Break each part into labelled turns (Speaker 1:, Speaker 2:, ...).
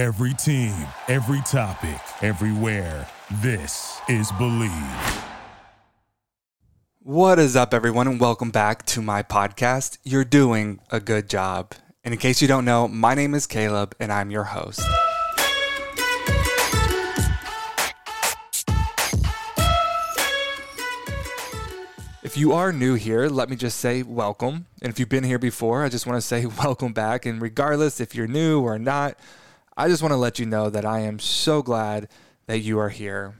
Speaker 1: Every team, every topic, everywhere. This is Believe.
Speaker 2: What is up, everyone, and welcome back to my podcast. You're doing a good job. And in case you don't know, my name is Caleb, and I'm your host. If you are new here, let me just say welcome. And if you've been here before, I just want to say welcome back. And regardless if you're new or not, I just want to let you know that I am so glad that you are here.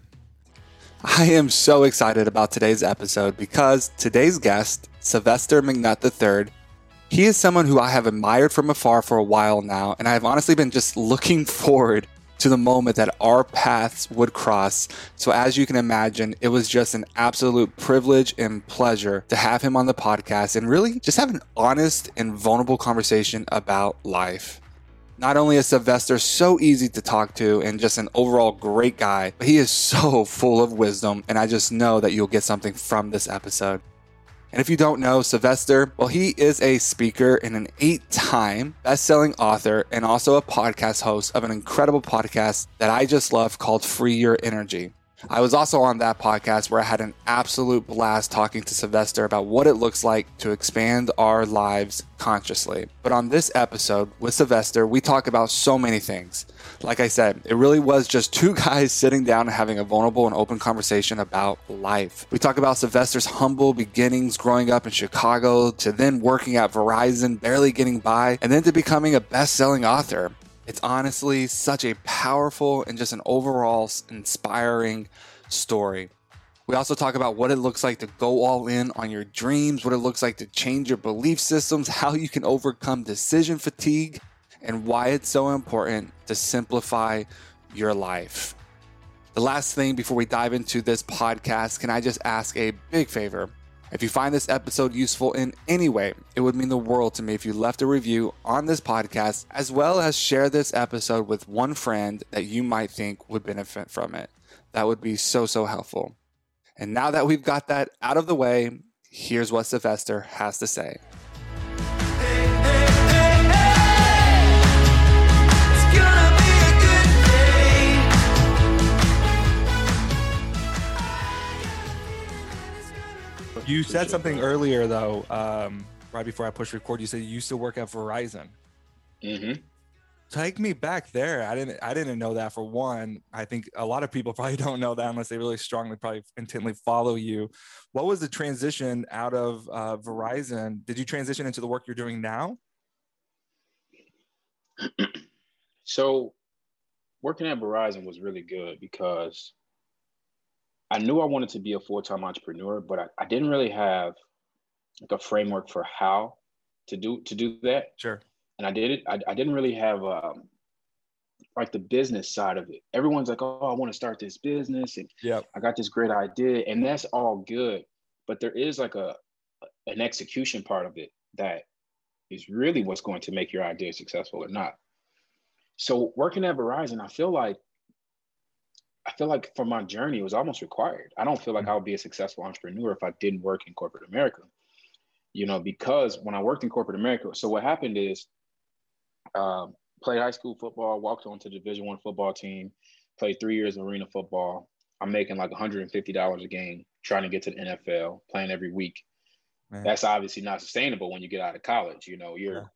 Speaker 2: I am so excited about today's episode because today's guest, Sylvester McNutt III, he is someone who I have admired from afar for a while now, and I have honestly been just looking forward to the moment that our paths would cross. So, as you can imagine, it was just an absolute privilege and pleasure to have him on the podcast and really just have an honest and vulnerable conversation about life. Not only is Sylvester so easy to talk to and just an overall great guy, but he is so full of wisdom, and I just know that you'll get something from this episode. And if you don't know Sylvester, well, he is a speaker and an eight time best selling author and also a podcast host of an incredible podcast that I just love called Free Your Energy. I was also on that podcast where I had an absolute blast talking to Sylvester about what it looks like to expand our lives consciously. But on this episode with Sylvester, we talk about so many things. Like I said, it really was just two guys sitting down and having a vulnerable and open conversation about life. We talk about Sylvester's humble beginnings growing up in Chicago to then working at Verizon, barely getting by, and then to becoming a best selling author. It's honestly such a powerful and just an overall inspiring story. We also talk about what it looks like to go all in on your dreams, what it looks like to change your belief systems, how you can overcome decision fatigue, and why it's so important to simplify your life. The last thing before we dive into this podcast, can I just ask a big favor? If you find this episode useful in any way, it would mean the world to me if you left a review on this podcast, as well as share this episode with one friend that you might think would benefit from it. That would be so, so helpful. And now that we've got that out of the way, here's what Sylvester has to say. You said something earlier, though, um, right before I push record. You said you used to work at Verizon.
Speaker 3: Mm-hmm.
Speaker 2: Take me back there. I didn't. I didn't know that. For one, I think a lot of people probably don't know that unless they really strongly, probably intently follow you. What was the transition out of uh, Verizon? Did you transition into the work you're doing now?
Speaker 3: so, working at Verizon was really good because I knew I wanted to be a full time entrepreneur, but I, I didn't really have like a framework for how to do to do that.
Speaker 2: Sure.
Speaker 3: And I did it. I, I didn't really have um, like the business side of it. Everyone's like, "Oh, I want to start this business," and
Speaker 2: yeah,
Speaker 3: I got this great idea, and that's all good. But there is like a an execution part of it that is really what's going to make your idea successful or not. So working at Verizon, I feel like I feel like for my journey, it was almost required. I don't feel like I would be a successful entrepreneur if I didn't work in corporate America. You know, because when I worked in corporate America, so what happened is, um, played high school football, walked onto the Division One football team, played three years of arena football. I'm making like $150 a game trying to get to the NFL, playing every week. Man. That's obviously not sustainable when you get out of college. You know, you're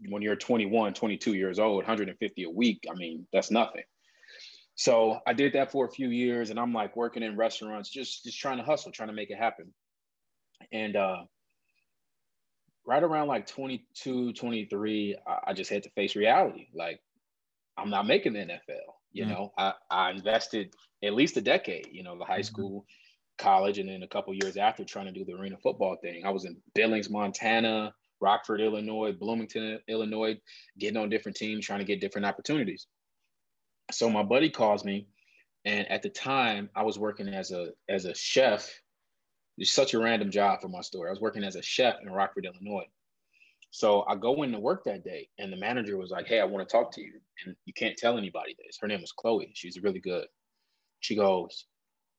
Speaker 3: yeah. when you're 21, 22 years old, 150 a week. I mean, that's nothing. So I did that for a few years and I'm like working in restaurants, just just trying to hustle, trying to make it happen. And uh right around like 22, 23, I, I just had to face reality. Like I'm not making the NFL. You mm-hmm. know, I, I invested at least a decade, you know, the high mm-hmm. school, college, and then a couple years after trying to do the arena football thing. I was in Billings, Montana, Rockford, Illinois, Bloomington, Illinois, getting on different teams, trying to get different opportunities. So my buddy calls me, and at the time I was working as a as a chef. It's such a random job for my story. I was working as a chef in Rockford, Illinois. So I go into work that day, and the manager was like, "Hey, I want to talk to you, and you can't tell anybody this." Her name was Chloe. She's really good. She goes,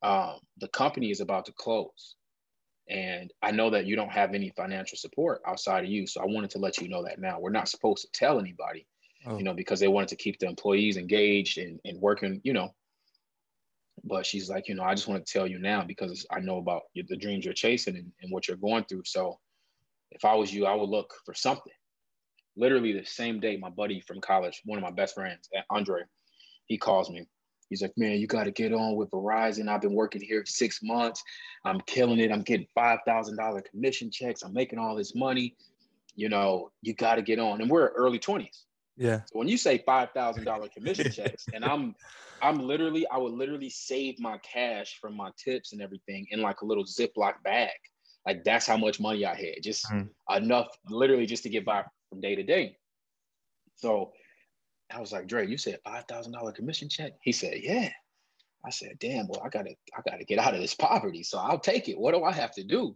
Speaker 3: um, "The company is about to close, and I know that you don't have any financial support outside of you. So I wanted to let you know that now. We're not supposed to tell anybody, oh. you know, because they wanted to keep the employees engaged and, and working, you know. But she's like, you know, I just want to tell you now because I know about the dreams you're chasing and, and what you're going through. So if I was you, I would look for something. Literally the same day, my buddy from college, one of my best friends, Andre, he calls me He's like, man, you got to get on with Verizon. I've been working here six months. I'm killing it. I'm getting five thousand dollar commission checks. I'm making all this money. You know, you got to get on. And we're early twenties.
Speaker 2: Yeah.
Speaker 3: So when you say five thousand dollar commission checks, and I'm, I'm literally, I would literally save my cash from my tips and everything in like a little Ziploc bag. Like that's how much money I had, just mm. enough, literally, just to get by from day to day. So I was like, Dre, you said five thousand dollar commission check. He said, Yeah. I said, Damn, well, I gotta, I gotta get out of this poverty. So I'll take it. What do I have to do?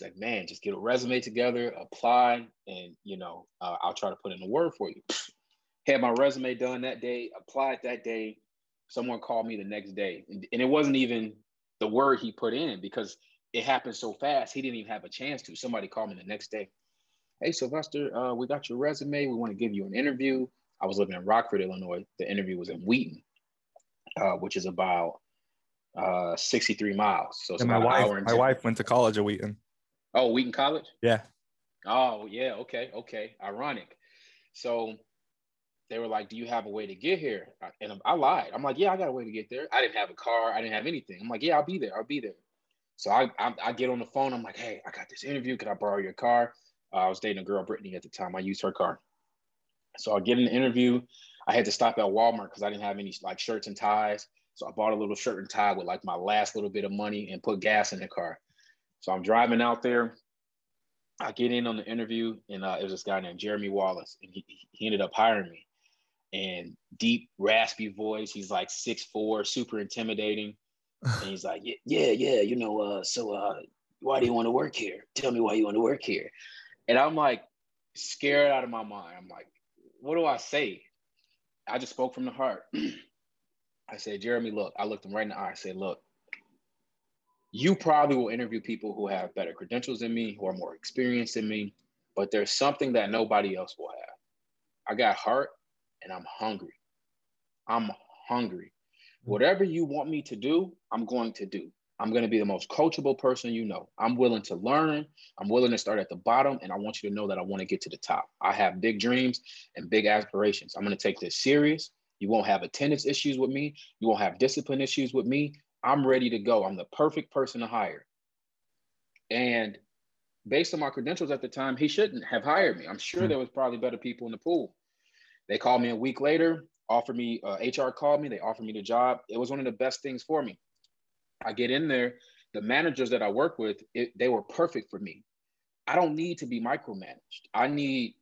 Speaker 3: He's like, Man, just get a resume together, apply, and you know, uh, I'll try to put in a word for you. Had my resume done that day, applied that day. Someone called me the next day, and, and it wasn't even the word he put in because it happened so fast. He didn't even have a chance to. Somebody called me the next day. Hey, Sylvester, uh, we got your resume. We want to give you an interview. I was living in Rockford, Illinois. The interview was in Wheaton, uh, which is about uh, 63 miles. So
Speaker 2: my wife, my wife went to college at Wheaton.
Speaker 3: Oh, Wheaton College?
Speaker 2: Yeah.
Speaker 3: Oh, yeah. Okay. Okay. Ironic. So they were like, Do you have a way to get here? And I lied. I'm like, Yeah, I got a way to get there. I didn't have a car. I didn't have anything. I'm like, Yeah, I'll be there. I'll be there. So I, I, I get on the phone. I'm like, Hey, I got this interview. Could I borrow your car? Uh, I was dating a girl, Brittany, at the time. I used her car. So I get an interview. I had to stop at Walmart because I didn't have any like shirts and ties. So I bought a little shirt and tie with like my last little bit of money and put gas in the car. So I'm driving out there. I get in on the interview, and uh, it was this guy named Jeremy Wallace, and he, he ended up hiring me. And deep, raspy voice. He's like six four, super intimidating. and he's like, yeah, yeah, yeah. You know, uh, so uh, why do you want to work here? Tell me why you want to work here. And I'm like scared out of my mind. I'm like, what do I say? I just spoke from the heart. I said, Jeremy, look, I looked him right in the eye. I said, look, you probably will interview people who have better credentials than me, who are more experienced than me, but there's something that nobody else will have. I got heart and I'm hungry. I'm hungry. Mm. Whatever you want me to do, I'm going to do. I'm going to be the most coachable person you know. I'm willing to learn. I'm willing to start at the bottom. And I want you to know that I want to get to the top. I have big dreams and big aspirations. I'm going to take this serious. You won't have attendance issues with me. You won't have discipline issues with me. I'm ready to go. I'm the perfect person to hire. And based on my credentials at the time, he shouldn't have hired me. I'm sure mm-hmm. there was probably better people in the pool. They called me a week later, offered me, uh, HR called me, they offered me the job. It was one of the best things for me. I get in there, the managers that I work with, it, they were perfect for me. I don't need to be micromanaged. I need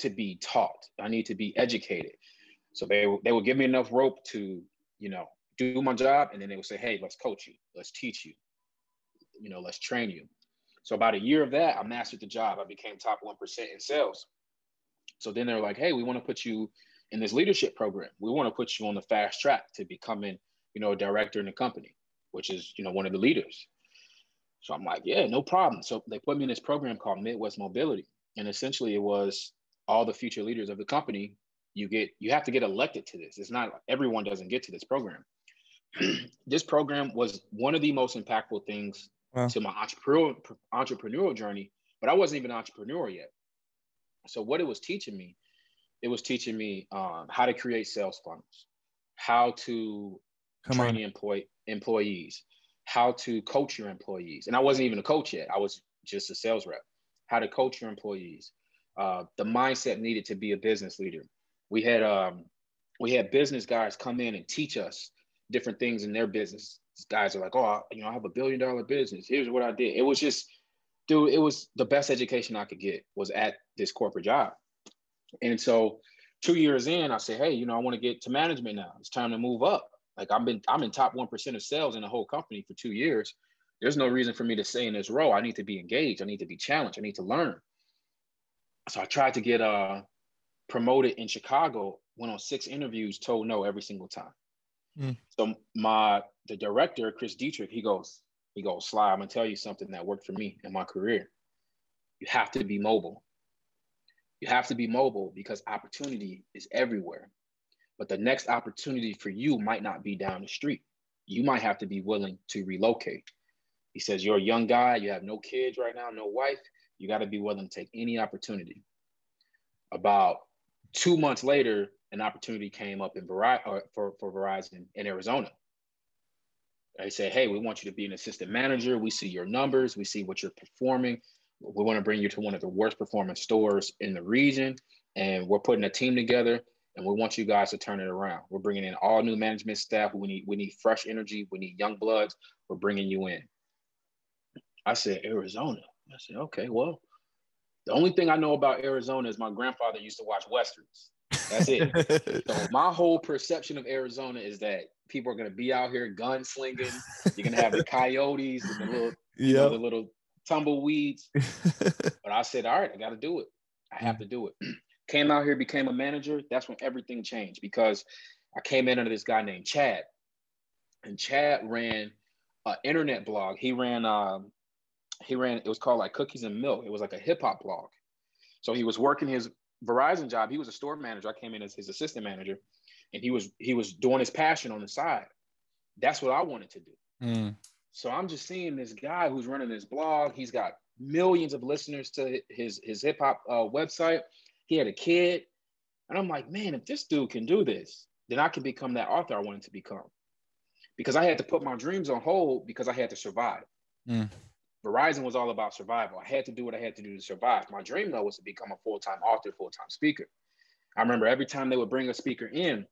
Speaker 3: to be taught. I need to be educated. So they they would give me enough rope to, you know, do my job, and then they would say, "Hey, let's coach you, let's teach you, you know, let's train you." So about a year of that, I mastered the job. I became top one percent in sales. So then they're like, "Hey, we want to put you in this leadership program. We want to put you on the fast track to becoming, you know, a director in the company." which is you know one of the leaders. So I'm like, yeah, no problem. So they put me in this program called Midwest Mobility, and essentially it was all the future leaders of the company. You get you have to get elected to this. It's not everyone doesn't get to this program. this program was one of the most impactful things wow. to my entrepreneurial entrepreneurial journey, but I wasn't even an entrepreneur yet. So what it was teaching me, it was teaching me um, how to create sales funnels, how to Come train on. employee employees, how to coach your employees. And I wasn't even a coach yet. I was just a sales rep. How to coach your employees. Uh, the mindset needed to be a business leader. We had um, we had business guys come in and teach us different things in their business. Guys are like, oh, you know, I have a billion dollar business. Here's what I did. It was just, dude, it was the best education I could get was at this corporate job. And so two years in, I said, hey, you know, I want to get to management now. It's time to move up. Like I've been, I'm in top one percent of sales in the whole company for two years. There's no reason for me to stay in this role. I need to be engaged. I need to be challenged. I need to learn. So I tried to get uh, promoted in Chicago. Went on six interviews, told no every single time. Mm. So my the director, Chris Dietrich, he goes, he goes, Sly, I'm gonna tell you something that worked for me in my career. You have to be mobile. You have to be mobile because opportunity is everywhere. But the next opportunity for you might not be down the street. You might have to be willing to relocate. He says, You're a young guy, you have no kids right now, no wife. You got to be willing to take any opportunity. About two months later, an opportunity came up in Verizon, uh, for, for Verizon in Arizona. They said, Hey, we want you to be an assistant manager. We see your numbers, we see what you're performing. We want to bring you to one of the worst performing stores in the region. And we're putting a team together and we want you guys to turn it around. We're bringing in all new management staff. We need we need fresh energy. We need young bloods. We're bringing you in. I said Arizona. I said okay. Well, the only thing I know about Arizona is my grandfather used to watch westerns. That's it. so my whole perception of Arizona is that people are going to be out here gunslinging. You're going to have the coyotes and the little, yep. know, the little tumbleweeds. but I said, all right, I got to do it. I have to do it. came out here, became a manager. That's when everything changed because I came in under this guy named Chad, and Chad ran an internet blog. He ran, um, he ran. It was called like Cookies and Milk. It was like a hip hop blog. So he was working his Verizon job. He was a store manager. I came in as his assistant manager, and he was he was doing his passion on the side. That's what I wanted to do. Mm. So I'm just seeing this guy who's running this blog. He's got millions of listeners to his his hip hop uh, website. He had a kid, and I'm like, man, if this dude can do this, then I can become that author I wanted to become. Because I had to put my dreams on hold because I had to survive. Mm. Verizon was all about survival. I had to do what I had to do to survive. My dream though was to become a full time author, full time speaker. I remember every time they would bring a speaker in,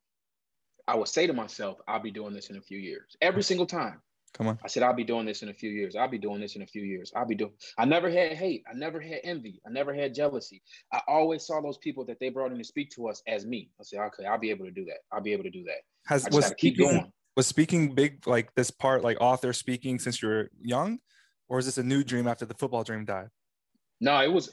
Speaker 3: I would say to myself, I'll be doing this in a few years. Every single time.
Speaker 2: Come on.
Speaker 3: I said, I'll be doing this in a few years. I'll be doing this in a few years. I'll be doing. I never had hate. I never had envy. I never had jealousy. I always saw those people that they brought in to speak to us as me. I said, okay, I'll be able to do that. I'll be able to do that.
Speaker 2: Has was speaking, keep going. Was speaking big like this part, like author speaking since you were young, or is this a new dream after the football dream died?
Speaker 3: No, it was.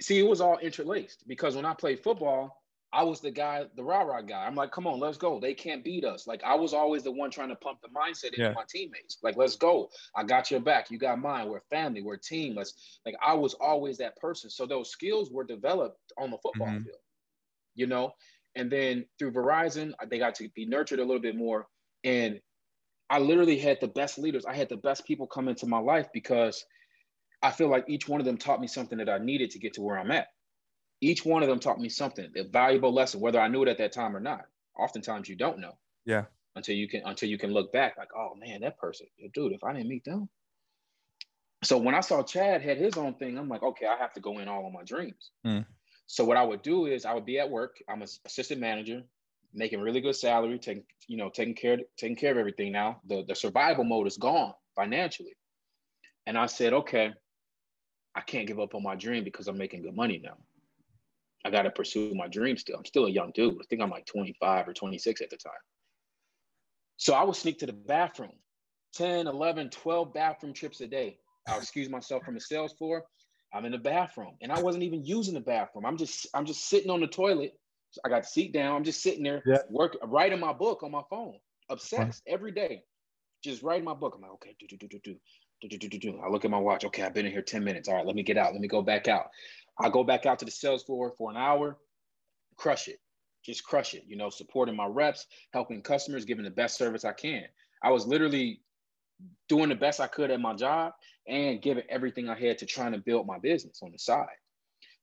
Speaker 3: See, it was all interlaced because when I played football, I was the guy, the rah rah guy. I'm like, come on, let's go. They can't beat us. Like I was always the one trying to pump the mindset into yeah. my teammates. Like, let's go. I got your back. You got mine. We're family. We're a team. Let's like I was always that person. So those skills were developed on the football mm-hmm. field, you know. And then through Verizon, they got to be nurtured a little bit more. And I literally had the best leaders. I had the best people come into my life because I feel like each one of them taught me something that I needed to get to where I'm at each one of them taught me something, a valuable lesson, whether I knew it at that time or not. Oftentimes you don't know.
Speaker 2: Yeah.
Speaker 3: Until you can until you can look back, like, oh man, that person, dude, if I didn't meet them. So when I saw Chad had his own thing, I'm like, okay, I have to go in all on my dreams. Mm. So what I would do is I would be at work. I'm an assistant manager, making really good salary, taking you know taking care taking care of everything. Now the the survival mode is gone financially, and I said, okay, I can't give up on my dream because I'm making good money now. I got to pursue my dream still. I'm still a young dude. I think I'm like 25 or 26 at the time. So I would sneak to the bathroom 10, 11, 12 bathroom trips a day. I'll excuse myself from the sales floor. I'm in the bathroom and I wasn't even using the bathroom. I'm just, I'm just sitting on the toilet. I got the seat down. I'm just sitting there, yeah. work, writing my book on my phone, obsessed uh-huh. every day, just writing my book. I'm like, okay, do, do, do, do, do. Do, do, do, do. I look at my watch. Okay, I've been in here 10 minutes. All right, let me get out. Let me go back out. I go back out to the sales floor for an hour, crush it, just crush it, you know, supporting my reps, helping customers, giving the best service I can. I was literally doing the best I could at my job and giving everything I had to trying to build my business on the side.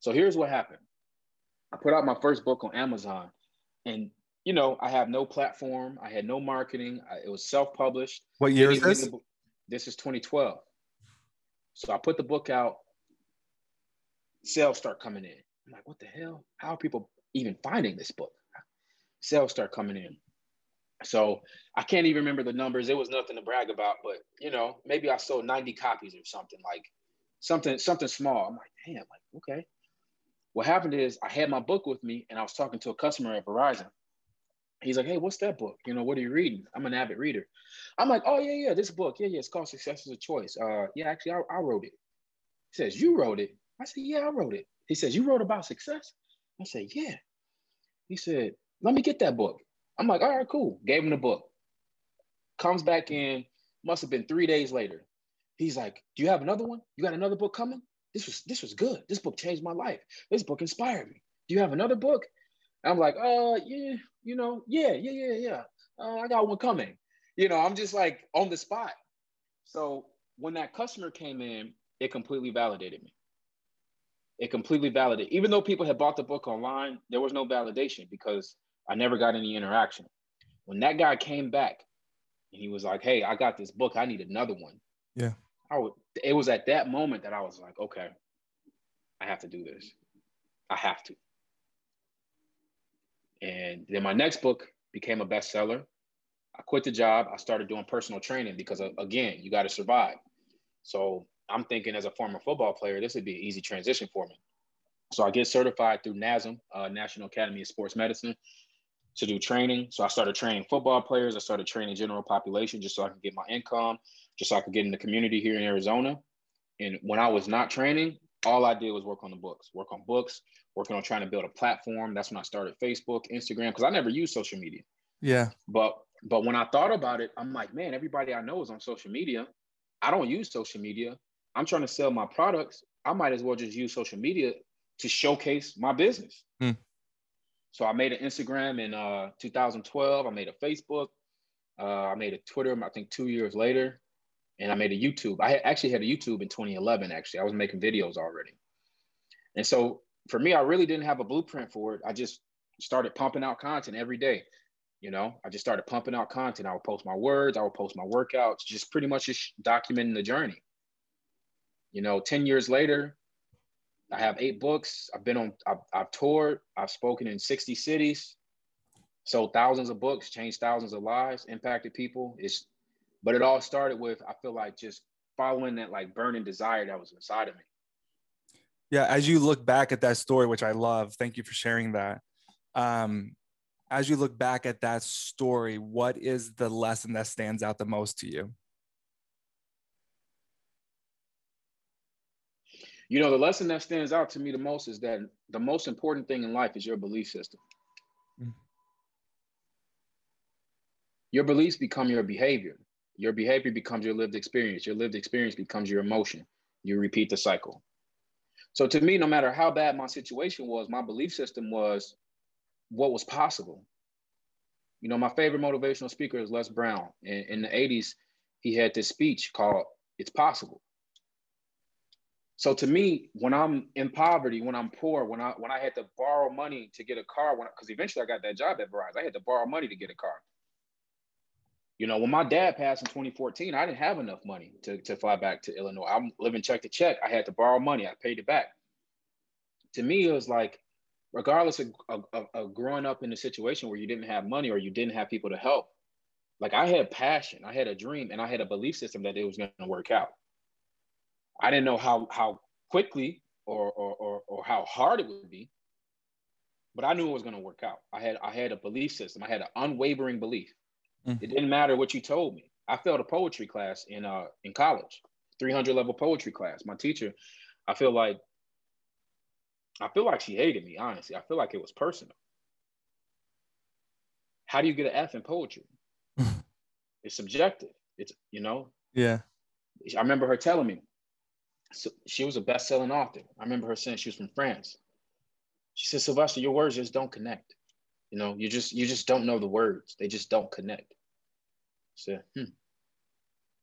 Speaker 3: So here's what happened. I put out my first book on Amazon and you know, I have no platform. I had no marketing. I, it was self-published.
Speaker 2: What year is this?
Speaker 3: This is 2012. So I put the book out sales start coming in. I'm like, what the hell? How are people even finding this book? Sales start coming in. So I can't even remember the numbers. It was nothing to brag about, but you know, maybe I sold 90 copies or something like something, something small. I'm like, damn, like, okay. What happened is I had my book with me and I was talking to a customer at Verizon. He's like, hey, what's that book? You know, what are you reading? I'm an avid reader. I'm like, oh yeah, yeah, this book. Yeah, yeah, it's called Success is a Choice. Uh, yeah, actually, I, I wrote it. He says, you wrote it. I said, Yeah, I wrote it. He says, You wrote about success? I said, Yeah. He said, Let me get that book. I'm like, All right, cool. Gave him the book. Comes back in, must have been three days later. He's like, Do you have another one? You got another book coming? This was this was good. This book changed my life. This book inspired me. Do you have another book? I'm like, uh, yeah, you know, yeah, yeah, yeah, yeah. Uh, I got one coming. You know, I'm just like on the spot. So when that customer came in, it completely validated me. It completely validated. Even though people had bought the book online, there was no validation because I never got any interaction. When that guy came back and he was like, "Hey, I got this book. I need another one."
Speaker 2: Yeah.
Speaker 3: I would, it was at that moment that I was like, "Okay, I have to do this. I have to." And then my next book became a bestseller. I quit the job. I started doing personal training because, uh, again, you got to survive. So I'm thinking as a former football player, this would be an easy transition for me. So I get certified through NASM, uh, National Academy of Sports Medicine, to do training. So I started training football players. I started training general population just so I could get my income, just so I could get in the community here in Arizona. And when I was not training, all I did was work on the books, work on books, working on trying to build a platform. That's when I started Facebook, Instagram, because I never used social media.
Speaker 2: Yeah.
Speaker 3: But but when I thought about it, I'm like, man, everybody I know is on social media. I don't use social media. I'm trying to sell my products. I might as well just use social media to showcase my business. Hmm. So I made an Instagram in uh, 2012. I made a Facebook. Uh, I made a Twitter. I think two years later, and I made a YouTube. I actually had a YouTube in 2011. Actually, I was making videos already. And so for me, I really didn't have a blueprint for it. I just started pumping out content every day. You know, I just started pumping out content. I would post my words. I would post my workouts. Just pretty much just documenting the journey. You know, 10 years later, I have eight books. I've been on, I've, I've toured, I've spoken in 60 cities, sold thousands of books, changed thousands of lives, impacted people. It's, but it all started with, I feel like just following that like burning desire that was inside of me.
Speaker 2: Yeah. As you look back at that story, which I love, thank you for sharing that. Um, as you look back at that story, what is the lesson that stands out the most to you?
Speaker 3: You know, the lesson that stands out to me the most is that the most important thing in life is your belief system. Mm. Your beliefs become your behavior. Your behavior becomes your lived experience. Your lived experience becomes your emotion. You repeat the cycle. So to me, no matter how bad my situation was, my belief system was what was possible. You know, my favorite motivational speaker is Les Brown. In, in the 80s, he had this speech called It's Possible. So to me, when I'm in poverty, when I'm poor, when I when I had to borrow money to get a car, because eventually I got that job at Verizon, I had to borrow money to get a car. You know, when my dad passed in 2014, I didn't have enough money to, to fly back to Illinois. I'm living check to check. I had to borrow money. I paid it back. To me, it was like, regardless of, of, of growing up in a situation where you didn't have money or you didn't have people to help, like I had passion, I had a dream, and I had a belief system that it was going to work out. I didn't know how how quickly or or or, or how hard it would be, but I knew it was going to work out. I had I had a belief system. I had an unwavering belief. Mm-hmm. It didn't matter what you told me. I failed a poetry class in uh in college, 300 level poetry class. My teacher, I feel like I feel like she hated me, honestly. I feel like it was personal. How do you get an F in poetry? it's subjective. It's, you know?
Speaker 2: Yeah.
Speaker 3: I remember her telling me, so she was a best-selling author. I remember her saying she was from France. She said, Sylvester, your words just don't connect. You know, you just you just don't know the words. They just don't connect. Said, hmm.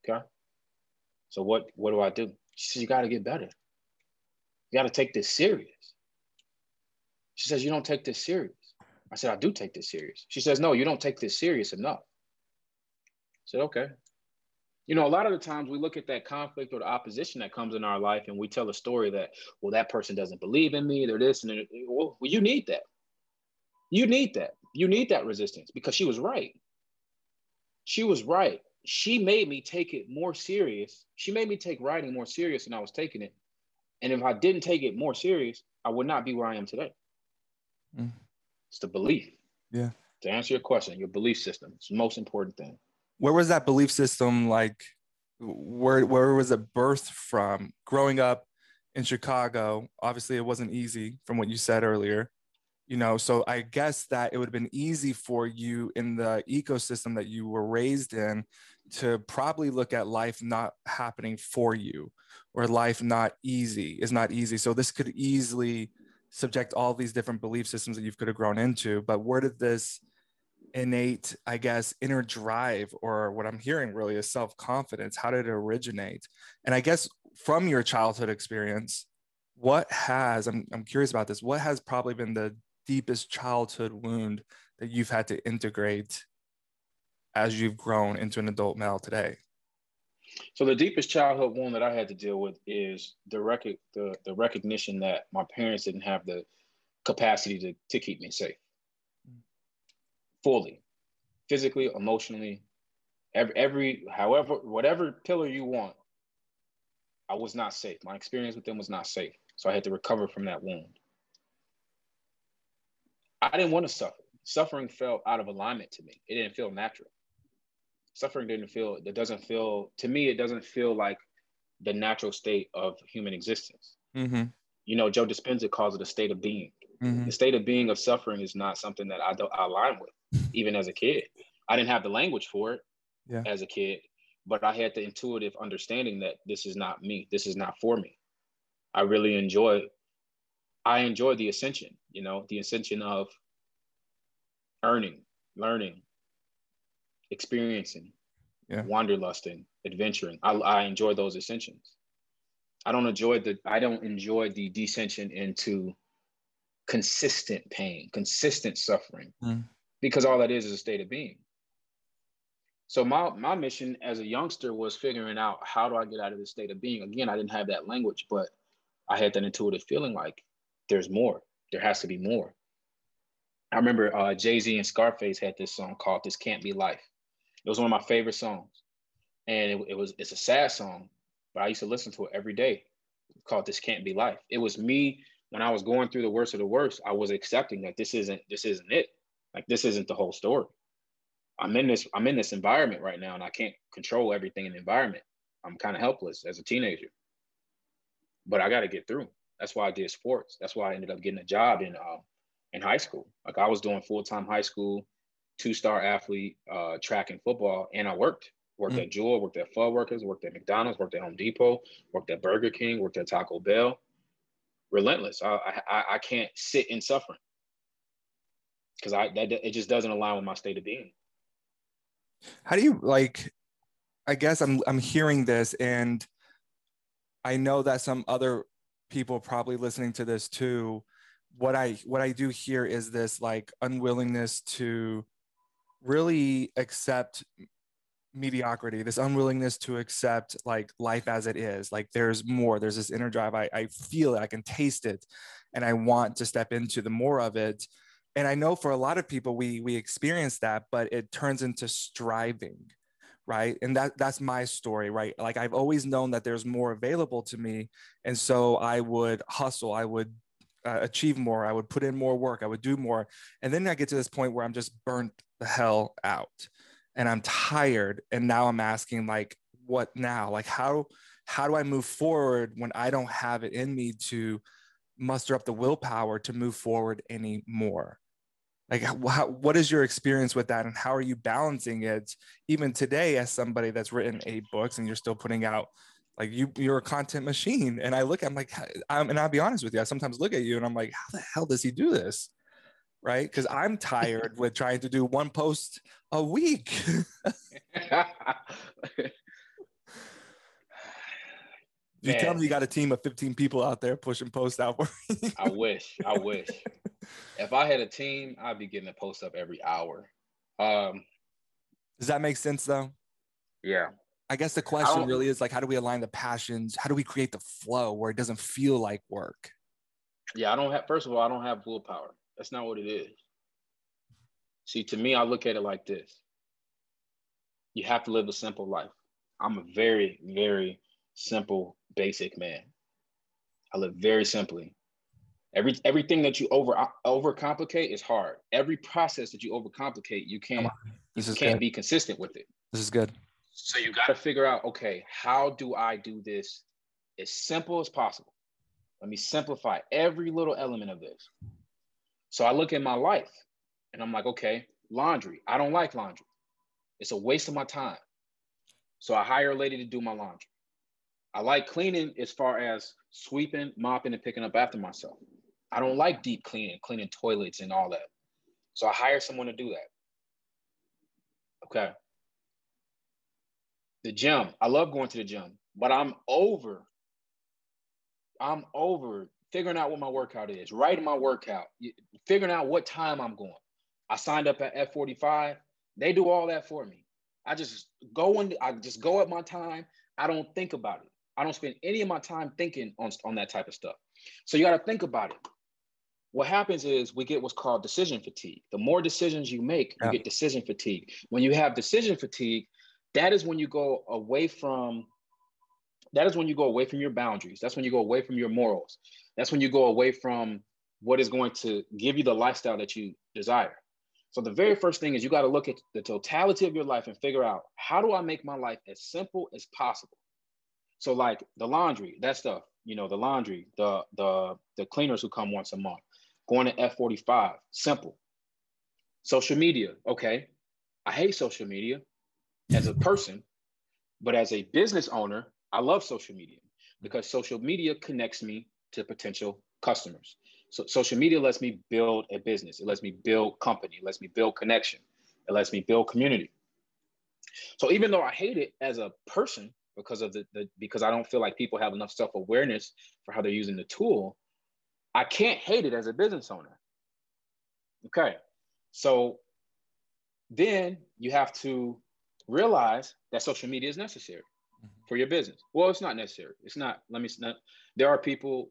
Speaker 3: Okay. So what what do I do? She says, you got to get better. You got to take this serious. She says, you don't take this serious. I said, I do take this serious. She says, no, you don't take this serious enough. I said, okay you know, a lot of the times we look at that conflict or the opposition that comes in our life and we tell a story that, well, that person doesn't believe in me, they're this and they're, well, you need that. You need that. You need that resistance because she was right. She was right. She made me take it more serious. She made me take writing more serious than I was taking it. And if I didn't take it more serious, I would not be where I am today. Mm. It's the belief.
Speaker 2: Yeah.
Speaker 3: To answer your question, your belief system. It's the most important thing
Speaker 2: where was that belief system like where where was it birthed from growing up in chicago obviously it wasn't easy from what you said earlier you know so i guess that it would have been easy for you in the ecosystem that you were raised in to probably look at life not happening for you or life not easy is not easy. So this could easily subject all these different belief systems that you could have grown into but where did this innate i guess inner drive or what i'm hearing really is self-confidence. How did it originate? And i guess from your childhood experience what has I'm, I'm curious about this what has probably been the deepest childhood wound that you've had to integrate as you've grown into an adult male today?
Speaker 3: So the deepest childhood wound that I had to deal with is the the, the recognition that my parents didn't have the capacity to, to keep me safe fully, physically, emotionally, every, every however whatever pillar you want. I was not safe. My experience with them was not safe. So I had to recover from that wound. I didn't want to suffer. Suffering felt out of alignment to me. It didn't feel natural. Suffering didn't feel, it doesn't feel, to me, it doesn't feel like the natural state of human existence. Mm-hmm. You know, Joe Dispenza calls it a state of being. Mm-hmm. The state of being of suffering is not something that I, do, I align with, even as a kid. I didn't have the language for it yeah. as a kid, but I had the intuitive understanding that this is not me. This is not for me. I really enjoy I enjoy the ascension, you know, the ascension of earning, learning, experiencing, yeah. wanderlusting, adventuring. I, I enjoy those ascensions. I don't enjoy the I don't enjoy the descension into consistent pain, consistent suffering, mm. because all that is is a state of being. So my my mission as a youngster was figuring out how do I get out of this state of being. Again, I didn't have that language, but I had that intuitive feeling like there's more. There has to be more. I remember uh, Jay Z and Scarface had this song called "This Can't Be Life." It was one of my favorite songs, and it, it was it's a sad song, but I used to listen to it every day. Called "This Can't Be Life." It was me when I was going through the worst of the worst. I was accepting that this isn't this isn't it. Like this isn't the whole story. I'm in this I'm in this environment right now, and I can't control everything in the environment. I'm kind of helpless as a teenager, but I got to get through. That's why I did sports. That's why I ended up getting a job in um, in high school. Like I was doing full time high school, two star athlete, uh, track and football, and I worked. Worked mm-hmm. at Jewel, worked at Fuddruckers, worked at McDonald's, worked at Home Depot, worked at Burger King, worked at Taco Bell. Relentless. I I, I can't sit in suffering because I that it just doesn't align with my state of being.
Speaker 2: How do you like? I guess I'm I'm hearing this and I know that some other people probably listening to this too what i what i do here is this like unwillingness to really accept mediocrity this unwillingness to accept like life as it is. Like there's more there's this inner drive. I, I feel it i can taste it and i want to step into the more of it. And i know for a lot of people we we experience that but it turns into striving right? And that that's my story right? Like i've always known that there's more available to me and so i would hustle i would uh, achieve more i would put in more work i would do more. And then i get to this point where i'm just burnt the hell out and i'm tired and now i'm asking like what now? Like how how do i move forward when i don't have it in me to muster up the willpower to move forward anymore like how, what is your experience with that and how are you balancing it even today as somebody that's written eight books and you're still putting out like you you're a content machine? And i look at i'm like I'm, and i'll be honest with you i sometimes look at you and i'm like how the hell does he do this? Right? Because i'm tired with trying to do one post a week you tell me you got a team of 15 people out there pushing posts out for
Speaker 3: I wish. I wish. if I had a team, I'd be getting a post up every hour. Um,
Speaker 2: Does that make sense though?
Speaker 3: Yeah.
Speaker 2: I guess the question really is like, how do we align the passions? How do we create the flow where it doesn't feel like work?
Speaker 3: Yeah, I don't have, first of all, I don't have willpower. That's not what it is. See, to me, I look at it like this you have to live a simple life. I'm a very, very simple, basic man. I live very simply. Every everything that you over overcomplicate is hard. Every process that you overcomplicate, you can't this you can't good. be consistent with it.
Speaker 2: This is good.
Speaker 3: So you got to figure out, okay, how do I do this as simple as possible? Let me simplify every little element of this. So I look at my life and I'm like, okay, laundry. I don't like laundry. It's a waste of my time. So I hire a lady to do my laundry. I like cleaning as far as sweeping, mopping, and picking up after myself. I don't like deep cleaning, cleaning toilets and all that. So I hire someone to do that. Okay. The gym. I love going to the gym, but I'm over. I'm over figuring out what my workout is, writing my workout, figuring out what time I'm going. I signed up at F45. They do all that for me. I just go and I just go at my time. I don't think about it. I don't spend any of my time thinking on, on that type of stuff. So you got to think about it. What happens is we get what's called decision fatigue. The more decisions you make, you get decision fatigue. When you have decision fatigue, that is when you go away from that is when you go away from your boundaries. That's when you go away from your morals. That's when you go away from what is going to give you the lifestyle that you desire. So the very first thing is you got to look at the totality of your life and figure out how do I make my life as simple as possible. So like the laundry, that stuff, you know, the laundry, the the the cleaners who come once a month, going to F45, simple. Social media, okay. I hate social media as a person, but as a business owner, I love social media because social media connects me to potential customers. So social media lets me build a business. It lets me build company. It lets me build connection. It lets me build community. So even though I hate it as a person because of the, the because I don't feel like people have enough self-awareness for how they're using the tool, I can't hate it as a business owner. Okay. So then you have to realize that social media is necessary mm-hmm. for your business. Well, it's not necessary. It's not. Let me. Not, there are people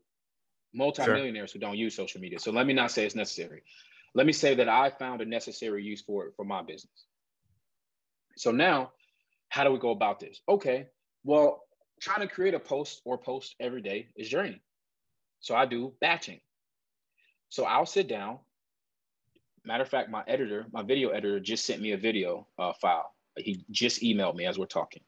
Speaker 3: multimillionaires sure. who don't use social media. So let me not say it's necessary. Let me say that I found a necessary use for it for my business. So now, how do we go about this? Okay, well, trying to create a post or post every day is draining. So I do batching. So I'll sit down. Matter of fact, my editor, my video editor, just sent me a video uh, file. He just emailed me as we're talking.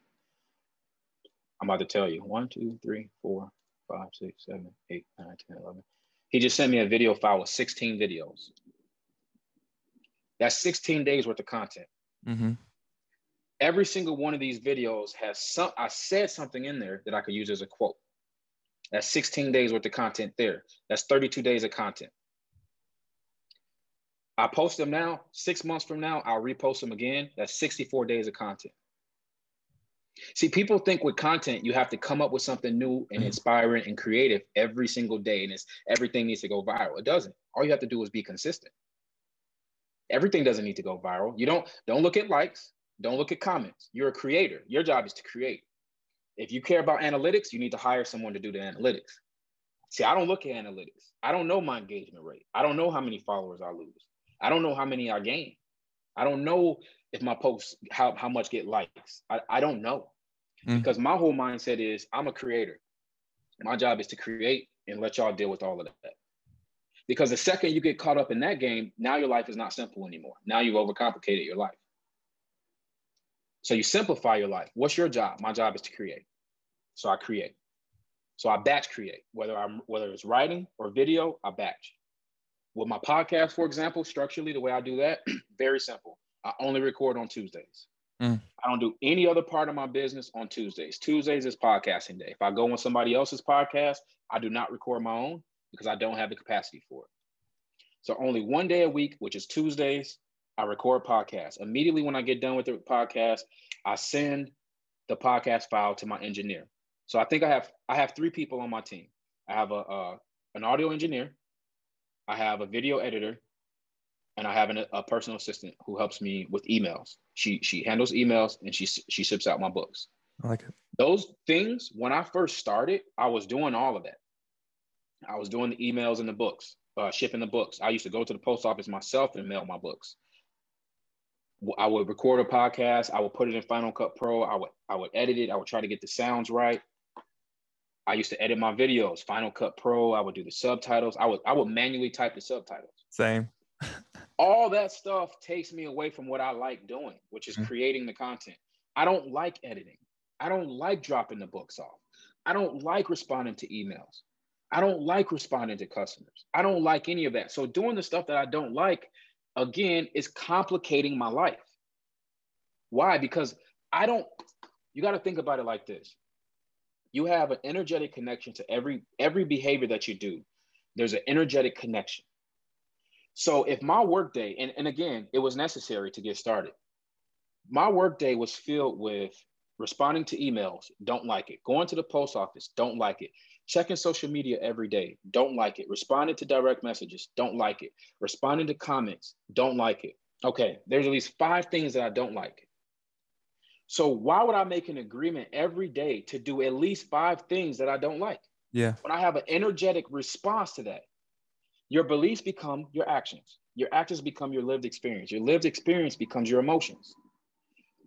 Speaker 3: I'm about to tell you one, two, three, four, five, six, seven, eight, nine, 10, 11. He just sent me a video file with 16 videos. That's 16 days worth of content. Mm-hmm. Every single one of these videos has some, I said something in there that I could use as a quote. That's 16 days worth of content there. That's 32 days of content. I post them now, six months from now, I'll repost them again. That's 64 days of content. See, people think with content, you have to come up with something new and mm-hmm. inspiring and creative every single day, and it's everything needs to go viral. It doesn't. All you have to do is be consistent. Everything doesn't need to go viral. You don't don't look at likes, don't look at comments. You're a creator. Your job is to create. If you care about analytics, you need to hire someone to do the analytics. See, I don't look at analytics. I don't know my engagement rate. I don't know how many followers I lose. I don't know how many I gain. I don't know if my posts how, how much get likes. I, I don't know. Mm. Because my whole mindset is I'm a creator. My job is to create and let y'all deal with all of that. Because the second you get caught up in that game, now your life is not simple anymore. Now you've overcomplicated your life. So you simplify your life. What's your job? My job is to create. So I create. So I batch create, whether I'm whether it's writing or video, I batch. With my podcast, for example, structurally, the way I do that, very simple. I only record on Tuesdays. Mm. I don't do any other part of my business on Tuesdays. Tuesdays is podcasting day. If I go on somebody else's podcast, I do not record my own because I don't have the capacity for it. So only one day a week, which is Tuesdays, I record podcasts. Immediately when I get done with the podcast, I send the podcast file to my engineer. So I think I have I have three people on my team. I have a, a an audio engineer, I have a video editor, and I have an, a personal assistant who helps me with emails. She she handles emails and she she ships out my books.
Speaker 2: I like it.
Speaker 3: Those things when I first started, I was doing all of that. I was doing the emails and the books, uh, shipping the books. I used to go to the post office myself and mail my books. I would record a podcast. I would put it in Final Cut Pro. I would I would edit it. I would try to get the sounds right. I used to edit my videos, Final Cut Pro. I would do the subtitles. I would I would manually type the subtitles.
Speaker 2: Same.
Speaker 3: all that stuff takes me away from what I like doing, which is mm-hmm. creating the content. I don't like editing. I don't like dropping the books off. I don't like responding to emails. I don't like responding to customers. I don't like any of that. So doing the stuff that I don't like, again, is complicating my life. Why? Because I don't, you got to think about it like this. You have an energetic connection to every every behavior that you do. There's an energetic connection. So if my workday, and, and again, it was necessary to get started. My workday was filled with responding to emails, don't like it. Going to the post office, don't like it. Checking social media every day, don't like it. Responding to direct messages, don't like it. Responding to comments, don't like it. Okay, there's at least five things that I don't like. So why would I make an agreement every day to do at least five things that I don't like?
Speaker 2: Yeah.
Speaker 3: When I have an energetic response to that, your beliefs become your actions. Your actions become your lived experience. Your lived experience becomes your emotions.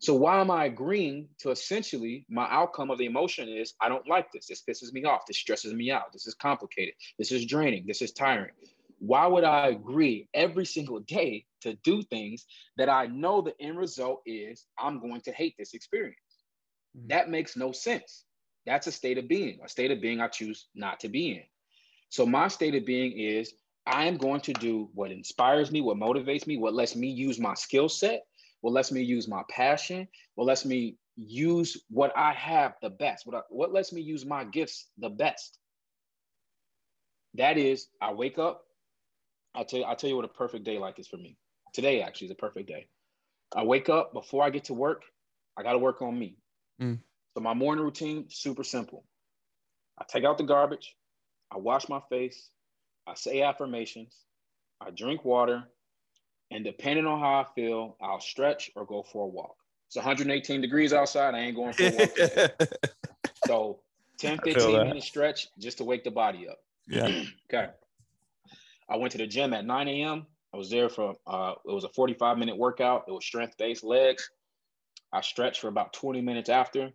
Speaker 3: So why am I agreeing to essentially my outcome of the emotion is I don't like this. This pisses me off. This stresses me out. This is complicated. This is draining. This is tiring. Why would I agree every single day to do things that I know the end result is I'm going to hate this experience? Mm-hmm. That makes no sense. That's a state of being, a state of being I choose not to be in. So my state of being is I am going to do what inspires me, what motivates me, what lets me use my skill set what lets me use my passion, what lets me use what I have the best, what, I, what lets me use my gifts the best. That is, I wake up. I'll tell you, I'll tell you what a perfect day like is for me. Today actually is a perfect day. I wake up before I get to work. I got to work on me. Mm. So my morning routine super simple. I take out the garbage. I wash my face. I say affirmations. I drink water. And depending on how I feel, I'll stretch or go for a walk. It's 118 degrees outside. I ain't going for a walk. so 10, 15 minute stretch just to wake the body up.
Speaker 2: Yeah.
Speaker 3: okay. I went to the gym at 9 a.m. I was there for uh, it was a 45 minute workout. It was strength based legs. I stretched for about 20 minutes after.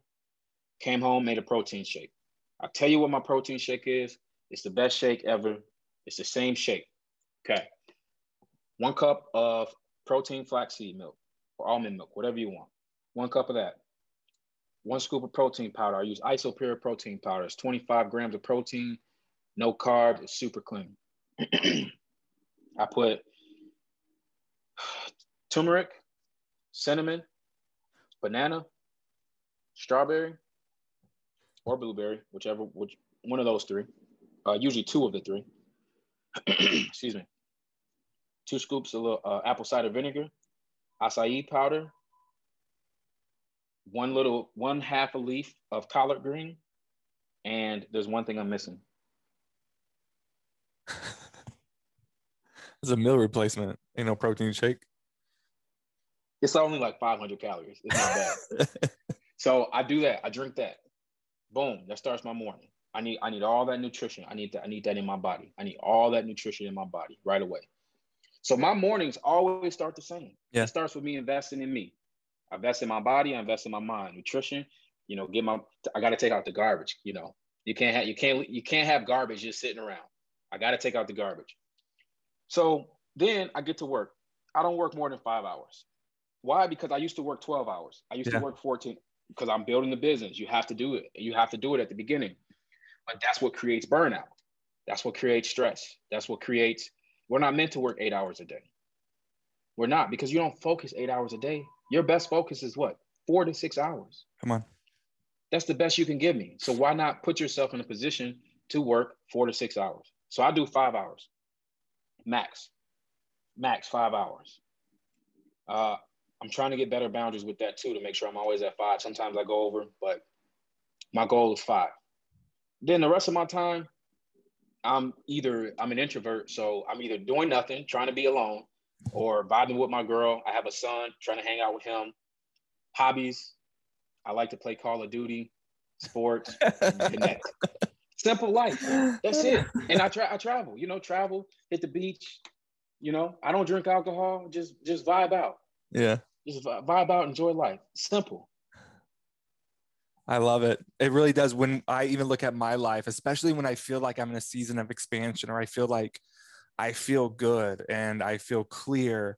Speaker 3: Came home, made a protein shake. I'll tell you what my protein shake is. It's the best shake ever. It's the same shake. Okay one cup of protein flaxseed milk or almond milk, whatever you want. One cup of that. One scoop of protein powder. I use isopure protein powder. It's 25 grams of protein, no carbs. It's super clean. I put turmeric, cinnamon, banana, strawberry, or blueberry, whichever, which one of those three. Uh, usually two of the three. Excuse me two scoops of uh, apple cider vinegar, acai powder, one little, one half a leaf of collard green, and there's one thing I'm missing.
Speaker 2: it's a meal replacement. Ain't no protein shake.
Speaker 3: It's only like 500 calories. It's not bad. so I do that. I drink that. Boom. That starts my morning. I need I need all that nutrition. I need that. I need that in my body. I need all that nutrition in my body right away. So my mornings always start the same.
Speaker 2: Yeah.
Speaker 3: It starts with me investing in me. I invest in my body, I invest in my mind, nutrition, you know, get my I gotta take out the garbage, you know. You can't have you can't you can't have garbage just sitting around. I gotta take out the garbage. So then I get to work. I don't work more than five hours. Why? Because I used to work 12 hours. I used yeah. to work 14 because I'm building the business. You have to do it. You have to do it at the beginning. But that's what creates burnout. That's what creates stress. That's what creates we're not meant to work eight hours a day. We're not because you don't focus eight hours a day. Your best focus is what? Four to six hours.
Speaker 2: Come on.
Speaker 3: That's the best you can give me. So why not put yourself in a position to work four to six hours? So I do five hours, max, max five hours. Uh, I'm trying to get better boundaries with that too to make sure I'm always at five. Sometimes I go over, but my goal is five. Then the rest of my time, I'm either I'm an introvert, so I'm either doing nothing, trying to be alone, or vibing with my girl. I have a son, trying to hang out with him. Hobbies, I like to play Call of Duty, sports, connect. Simple life. That's it. And I try I travel, you know, travel, hit the beach. You know, I don't drink alcohol, just just vibe out.
Speaker 2: Yeah.
Speaker 3: Just vibe out, enjoy life. Simple.
Speaker 2: I love it. It really does. When I even look at my life, especially when I feel like I'm in a season of expansion or I feel like I feel good and I feel clear,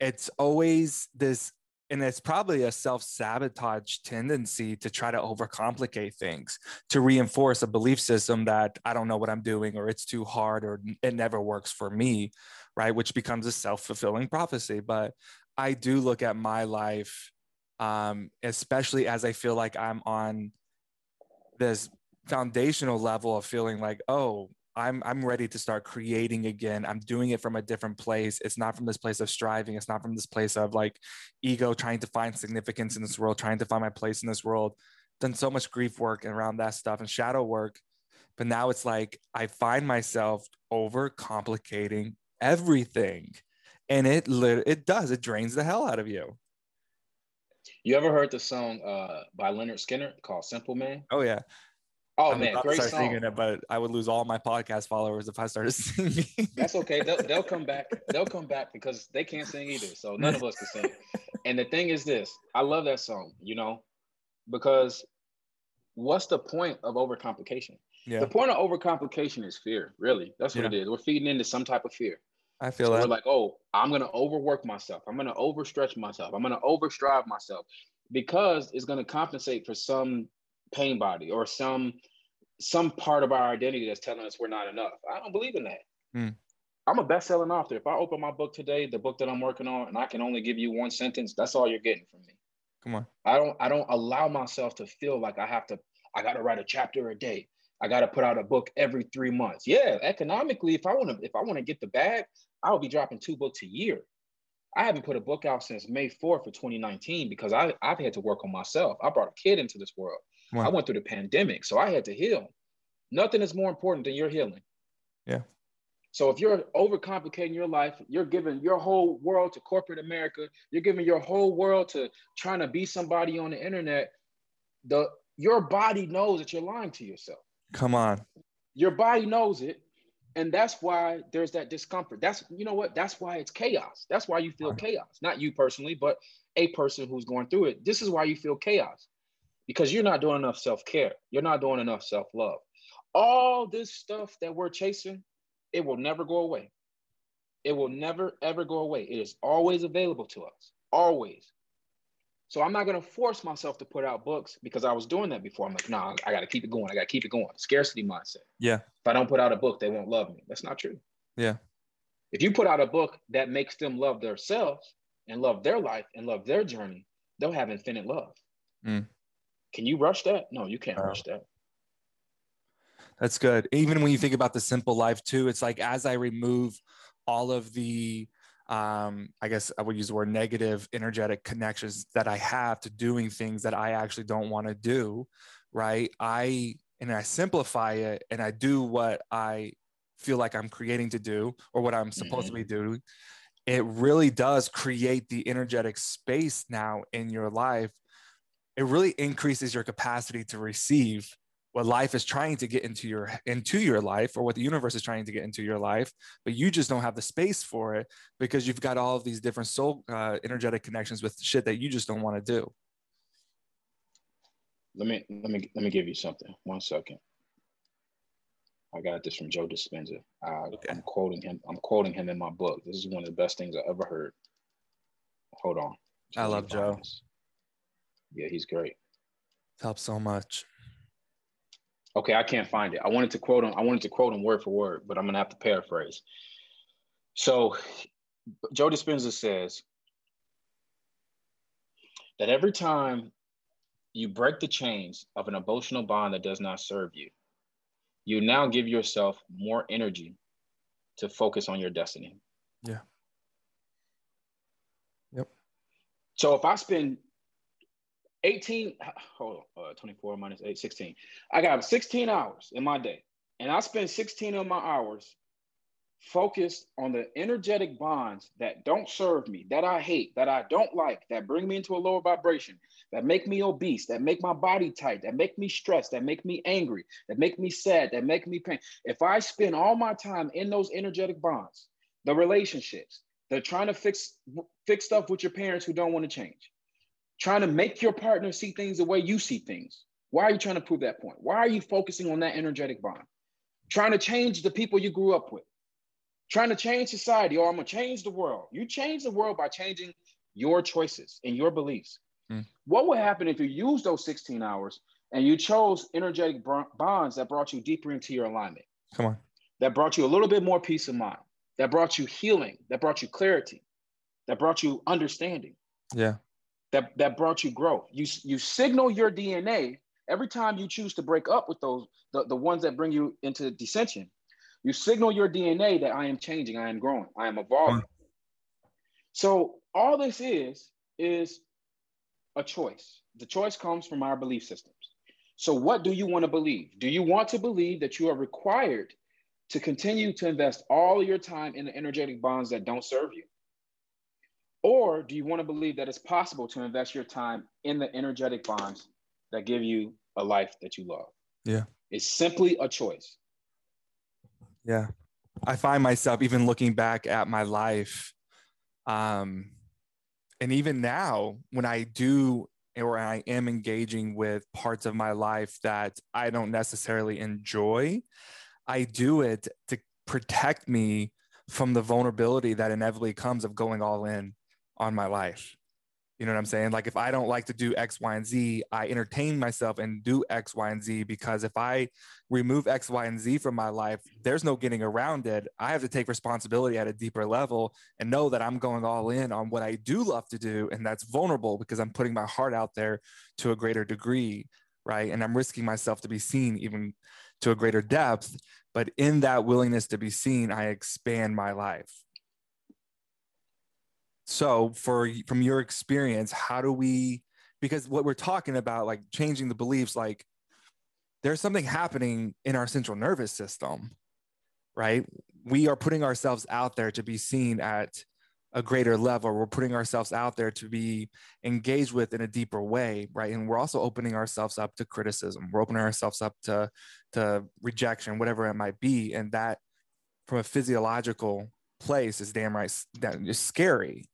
Speaker 2: it's always this and it's probably a self-sabotage tendency to try to overcomplicate things to reinforce a belief system that i don't know what i'm doing or it's too hard or it never works for me right which becomes a self-fulfilling prophecy but i do look at my life um, especially as i feel like i'm on this foundational level of feeling like oh I'm I'm ready to start creating again. I'm doing it from a different place. It's not from this place of striving. It's not from this place of like ego trying to find significance in this world, trying to find my place in this world. Done so much grief work around that stuff and shadow work. But now it's like I find myself over complicating everything. And it lit- it does, it drains the hell out of you.
Speaker 3: You ever heard the song uh, by Lynyrd Skynyrd called Simple Man?
Speaker 2: Oh yeah.
Speaker 3: Oh I man, great
Speaker 2: start
Speaker 3: song.
Speaker 2: Singing it, but I would lose all my podcast followers if I started singing.
Speaker 3: That's okay. They'll, they'll come back. They'll come back because they can't sing either. So none of us can sing. And the thing is this: I love that song. You know, because what's the point of overcomplication? Yeah. The point of overcomplication is fear. Really, that's what yeah. it is. We're feeding into some type of fear.
Speaker 2: I feel
Speaker 3: so
Speaker 2: that.
Speaker 3: We're like, oh, I'm gonna overwork myself. I'm gonna overstretch myself. I'm gonna overstrive myself because it's gonna compensate for some pain body or some some part of our identity that's telling us we're not enough. I don't believe in that. Mm. I'm a best-selling author. If I open my book today, the book that I'm working on, and I can only give you one sentence, that's all you're getting from me.
Speaker 2: Come on.
Speaker 3: I don't I don't allow myself to feel like I have to, I gotta write a chapter a day. I gotta put out a book every three months. Yeah, economically, if I want to, if I want to get the bag, I'll be dropping two books a year. I haven't put a book out since May 4th of 2019 because I, I've had to work on myself. I brought a kid into this world. Wow. I went through the pandemic, so I had to heal. Nothing is more important than your healing.
Speaker 2: Yeah.
Speaker 3: So if you're overcomplicating your life, you're giving your whole world to corporate America, you're giving your whole world to trying to be somebody on the internet, the your body knows that you're lying to yourself.
Speaker 2: Come on.
Speaker 3: Your body knows it. And that's why there's that discomfort. That's you know what? That's why it's chaos. That's why you feel chaos. Not you personally, but a person who's going through it. This is why you feel chaos because you're not doing enough self care. You're not doing enough self love. All this stuff that we're chasing, it will never go away. It will never, ever go away. It is always available to us, always. So I'm not going to force myself to put out books because I was doing that before. I'm like, no, nah, I got to keep it going. I got to keep it going. Scarcity mindset.
Speaker 2: Yeah.
Speaker 3: If I don't put out a book, they won't love me. That's not true.
Speaker 2: Yeah.
Speaker 3: If you put out a book that makes them love themselves and love their life and love their journey, they'll have infinite love. Mm. Can you rush that? No, you can't rush that.
Speaker 2: That's good. Even when you think about the simple life too, it's like as I remove all of the um, I guess I would use the word negative energetic connections that I have to doing things that I actually don't want to do, right? I and I simplify it and I do what I feel like I'm creating to do or what I'm supposed mm-hmm. to be doing. It really does create the energetic space now in your life it really increases your capacity to receive what life is trying to get into your into your life or what the universe is trying to get into your life but you just don't have the space for it because you've got all of these different soul uh, energetic connections with shit that you just don't want to do.
Speaker 3: Let me let me let me give you something. One second. I got this from joe dispenza. Uh, okay. i'm quoting him i'm quoting him in my book. This is one of the best things i ever heard. Hold on.
Speaker 2: I love joe.
Speaker 3: Yeah, he's great.
Speaker 2: Helps so much.
Speaker 3: Okay, I can't find it. I wanted to quote him. I wanted to quote him word for word, but I'm gonna have to paraphrase. So, Joe Dispenza says that every time you break the chains of an emotional bond that does not serve you, you now give yourself more energy to focus on your destiny.
Speaker 2: Yeah. Yep.
Speaker 3: So if I spend 18, hold on, uh, 24 minus 8, 16. I got 16 hours in my day. And I spend 16 of my hours focused on the energetic bonds that don't serve me, that I hate, that I don't like, that bring me into a lower vibration, that make me obese, that make my body tight, that make me stressed, that make me angry, that make me sad, that make me pain. If I spend all my time in those energetic bonds, the relationships, they're trying to fix fix stuff with your parents who don't want to change trying to make your partner see things the way you see things. Why are you trying to prove that point? Why are you focusing on that energetic bond? Trying to change the people you grew up with, trying to change society, or I'm gonna change the world. You change the world by changing your choices and your beliefs.
Speaker 2: Mm.
Speaker 3: What would happen if you use those 16 hours and you chose energetic bonds that brought you deeper into your alignment?
Speaker 2: Come on.
Speaker 3: That brought you a little bit more peace of mind, that brought you healing, that brought you clarity, that brought you understanding.
Speaker 2: Yeah.
Speaker 3: That, that brought you growth. You, you signal your DNA every time you choose to break up with those, the, the ones that bring you into dissension. You signal your DNA that I am changing, I am growing, I am evolving. So all this is, is a choice. The choice comes from our belief systems. So, what do you want to believe? Do you want to believe that you are required to continue to invest all your time in the energetic bonds that don't serve you? Or do you want to believe that it's possible to invest your time in the energetic bonds that give you a life that you love?
Speaker 2: Yeah.
Speaker 3: It's simply a choice.
Speaker 2: Yeah. I find myself even looking back at my life um and even now when i do or i am engaging with parts of my life that i don't necessarily enjoy i do it to protect me from the vulnerability that inevitably comes of going all in on my life you know what I'm saying? Like if I don't like to do X, Y, and Z, I entertain myself and do X, Y, and Z because if I remove X, Y, and Z from my life, there's no getting around it. I have to take responsibility at a deeper level and know that I'm going all in on what I do love to do. And that's vulnerable because I'm putting my heart out there to a greater degree. Right. And I'm risking myself to be seen even to a greater depth. But in that willingness to be seen, I expand my life so for from your experience how do we because what we're talking about like changing the beliefs like there's something happening in our central nervous system right? We are putting ourselves out there to be seen at a greater level. We're putting ourselves out there to be engaged with in a deeper way right? And we're also opening ourselves up to criticism. We're opening ourselves up to to rejection whatever it might be. And that from a physiological place is damn right that is scary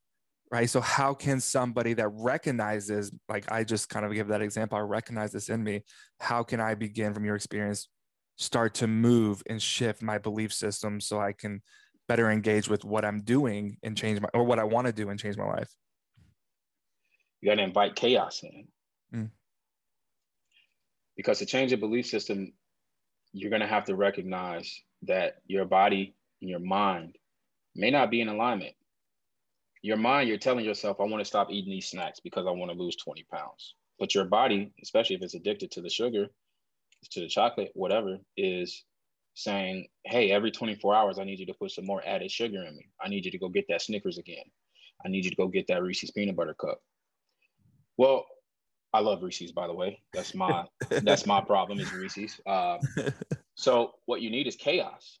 Speaker 2: right? So how can somebody that recognizes like i just kind of give that example i recognize this in me. How can i begin from your experience start to move and shift my belief system so i can better engage with what i'm doing and change my or what i want to do and change my life?
Speaker 3: You got to invite chaos in.
Speaker 2: Mm.
Speaker 3: because to change a belief system you're going to have to recognize that your body and your mind may not be in alignment your mind, you're telling yourself, I want to stop eating these snacks because I want to lose 20 pounds. But your body, especially if it's addicted to the sugar, to the chocolate, whatever, is saying, Hey, every 24 hours, I need you to put some more added sugar in me. I need you to go get that Snickers again. I need you to go get that Reese's peanut butter cup. Well, I love Reese's, by the way. That's my that's my problem is Reese's. Uh, so what you need is chaos.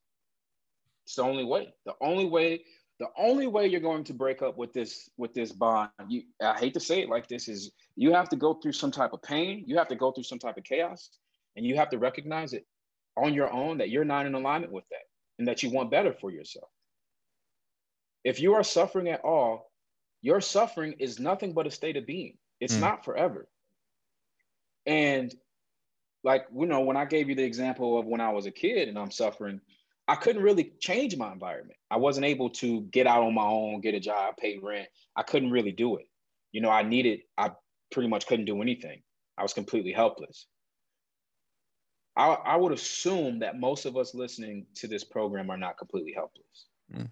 Speaker 3: It's the only way. The only way the only way you're going to break up with this with this bond you i hate to say it like this is you have to go through some type of pain you have to go through some type of chaos and you have to recognize it on your own that you're not in alignment with that and that you want better for yourself. If you are suffering at all your suffering is nothing but a state of being. It's mm. not forever. And like you know when i gave you the example of when i was a kid and i'm suffering I couldn't really change my environment. I wasn't able to get out on my own, get a job, pay rent. I couldn't really do it. You know, I needed, I pretty much couldn't do anything. I was completely helpless. I, I would assume that most of us listening to this program are not completely helpless. Mm.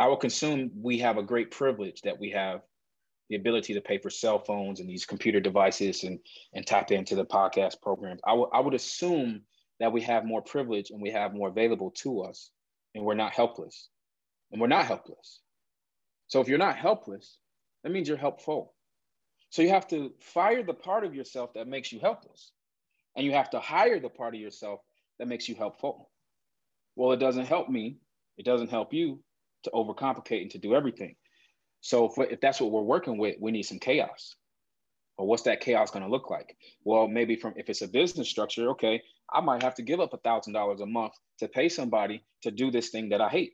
Speaker 3: I would assume we have a great privilege that we have the ability to pay for cell phones and these computer devices and, and tap into the podcast programs. I, would assume that we have more privilege and we have more available to us and we're not helpless. And we're not helpless. So if you're not helpless, that means you're helpful. So you have to fire the part of yourself that makes you helpless. And you have to hire the part of yourself that makes you helpful. Well, it doesn't help me. It doesn't help you to overcomplicate and to do everything. So if, if that's what we're working with, we need some chaos. Or what's that chaos going to look like? Well, maybe from if it's a business structure, okay, I might have to give up a thousand dollars a month to pay somebody to do this thing that I hate.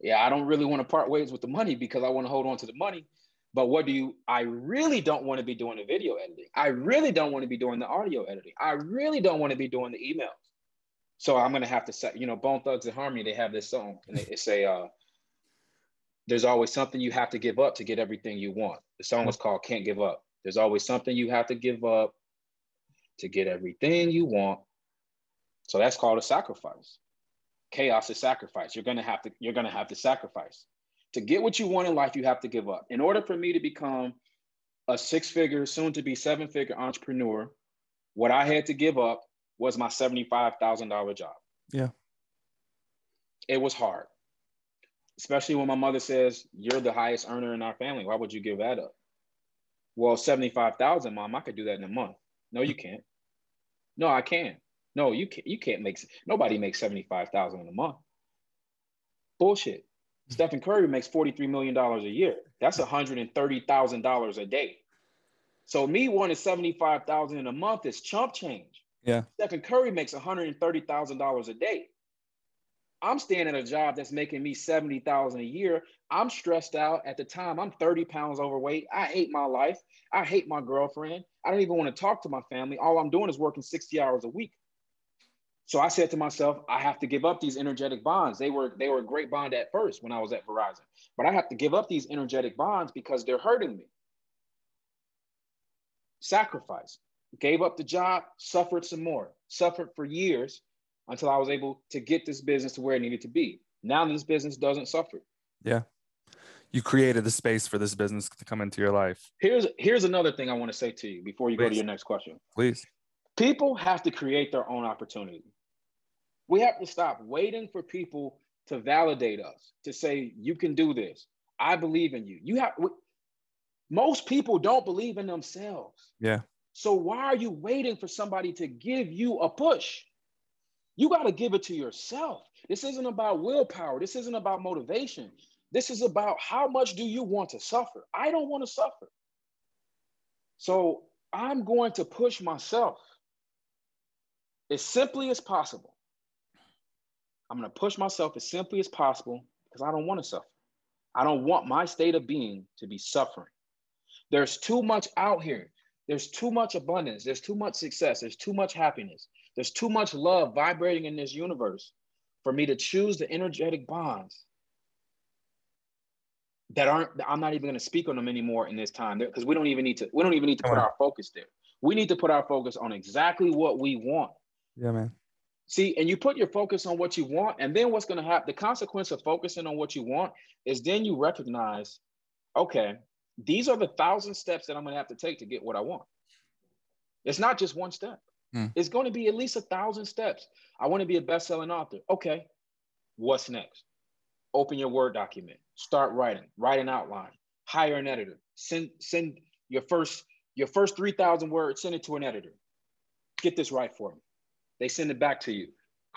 Speaker 3: Yeah, I don't really want to part ways with the money because I want to hold on to the money. But what do you, I really don't want to be doing the video editing. I really don't want to be doing the audio editing. I really don't want to be doing the emails. So I'm to have to set, you know, Bone Thugs-n-Harmony, they have this song and they, say, uh, There's always something you have to give up to get everything you want. The song was called Can't Give Up. There's always something you have to give up to get everything you want. So that's called a sacrifice. Chaos is sacrifice. You're gonna have to, you're gonna have to sacrifice. To get what you want in life, you have to give up. In order for me to become a six-figure, soon to be seven-figure entrepreneur, what I had to give up was my $75,000 job.
Speaker 2: Yeah.
Speaker 3: It was hard. Especially when my mother says, You're the highest earner in our family. Why would you give that up? Well, 75,000, mom, I could do that in a month. No, you can't. No, I can. No, you can't. You can't make. Nobody makes seventy five thousand in a month. Bullshit. Stephen Curry makes forty three million dollars a year. That's one hundred and thirty thousand dollars a day. So me wanting seventy five thousand in a month is chump change.
Speaker 2: Yeah.
Speaker 3: Stephen Curry makes one hundred and thirty thousand dollars a day. I'm staying at a job that's making me 70,000 a year. I'm stressed out at the time. I'm 30 pounds overweight. I hate my life. I hate my girlfriend. I don't even want to talk to my family. All I'm doing is working 60 hours a week. So I said to myself, I have to give up these energetic bonds. They were they were a great bond at first when I was at Verizon, but I have to give up these energetic bonds because they're hurting me. Sacrifice. Gave up the job, suffered some more, suffered for years until I was able to get this business to where it needed to be. Now this business doesn't suffer.
Speaker 2: Yeah. You created the space for this business to come into your life.
Speaker 3: Here's here's another thing I want to say to you before you Please. go to your next question.
Speaker 2: Please.
Speaker 3: People have to create their own opportunity. We have to stop waiting for people to validate us, to say, you can do this. I believe in you. You have most people don't believe in themselves.
Speaker 2: Yeah.
Speaker 3: So why are you waiting for somebody to give you a push? You got to give it to yourself. This isn't about willpower. This isn't about motivation. This is about how much do you want to suffer? I don't want to suffer. So I'm going to push myself as simply as possible. I'm going to push myself as simply as possible because I don't want to suffer. I don't want my state of being to be suffering. There's too much out here. There's too much abundance. There's too much success. There's too much happiness. There's too much love vibrating in this universe for me to choose the energetic bonds that aren't i'm not even going to speak on them anymore in this time. Because we don't even need to we don't even need to put our focus there. We need to put our focus on exactly what we want.
Speaker 2: Yeah man.
Speaker 3: See and you put your focus on what you want and then what's going to happen the consequence of focusing on what you want is then you recognize okay these are the thousand steps that i'm going to have to take to get what i want. It's not just one step Hmm. It's going to be at least a thousand steps. I want to be a best-selling author. Okay, what's next? Open your Word document. Start writing. Write an outline. Hire an editor. Send send your first your first three thousand words. Send it to an editor. Get this right for me. They send it back to you.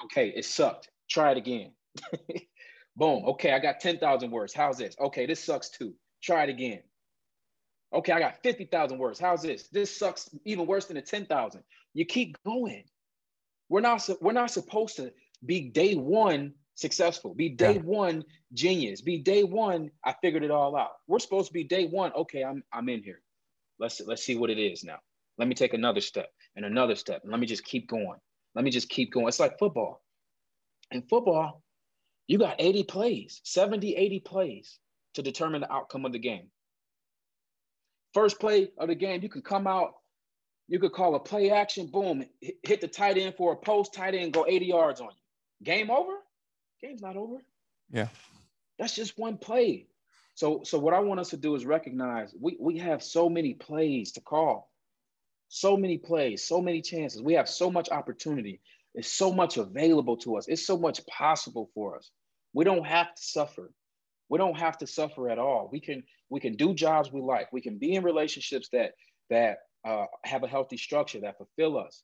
Speaker 3: Okay, it sucked. Try it again. Boom. Okay, I got ten thousand words. How's this? Okay, this sucks too. Try it again. Okay, I got 50,000 words. How's this? This sucks even worse than the 10,000. You keep going. We're not we're not supposed to be day one successful, be day yeah. one genius, be day one I figured it all out. We're supposed to be day one. Okay, I'm I'm in here. Let's let's see what it is now. Let me take another step and another step. And let me just keep going. Let me just keep going. It's like football. In football, you got 80 plays, 70, 80 plays to determine the outcome of the game. First play of the game, you can come out, you could call a play action, boom, hit the tight end for a post, tight end, go 80 yards on you. Game over? Game's not over.
Speaker 2: Yeah.
Speaker 3: That's just one play. So, so what I want us to do is recognize we, we have so many plays to call, so many plays, so many chances. We have so much opportunity. It's so much available to us. It's so much possible for us. We don't have to suffer. We don't have to suffer at all. We can we can do jobs we like. We can be in relationships that that uh, have a healthy structure that fulfill us.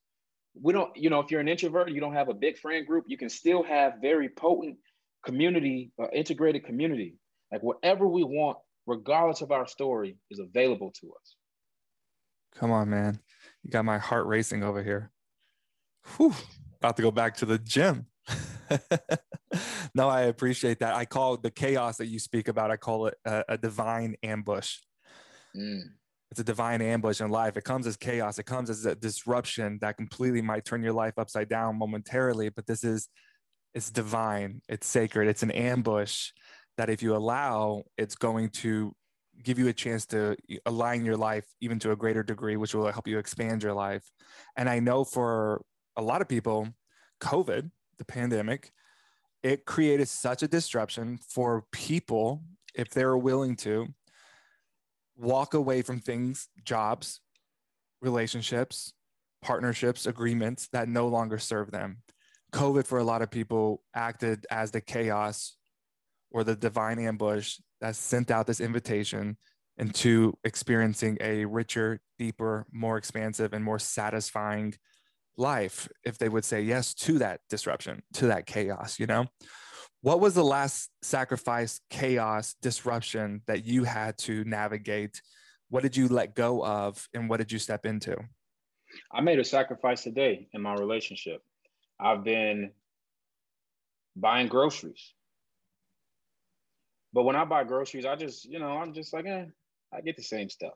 Speaker 3: We don't, you know, if you're an introvert, you don't have a big friend group, you can still have very potent community, uh, integrated community. Like whatever we want, regardless of our story, is available to us.
Speaker 2: Come on, man. You got my heart racing over here. Whew. About to go back to the gym. no, I appreciate that. I call the chaos that you speak about, I call it a, a divine ambush. Mm. It's a divine ambush in life. It comes as chaos. It comes as a disruption that completely might turn your life upside down momentarily. But this is, it's divine. It's sacred. It's an ambush that if you allow, it's going to give you a chance to align your life even to a greater degree, which will help you expand your life. And I know for a lot of people, COVID, the pandemic, it created such a disruption for people if they're willing to walk away from things, jobs, relationships, partnerships, agreements that no longer serve them. COVID for a lot of people acted as the chaos or the divine ambush that sent out this invitation into experiencing a richer, deeper, more expansive, and more satisfying life if they would say yes to that disruption, to that chaos, you know? What was the last sacrifice, chaos, disruption that you had to navigate? What did you let go of and what did you step into?
Speaker 3: I made a sacrifice today in my relationship. I've been buying groceries but when I buy groceries, I just, you know, I'm just like, eh, I get the same stuff.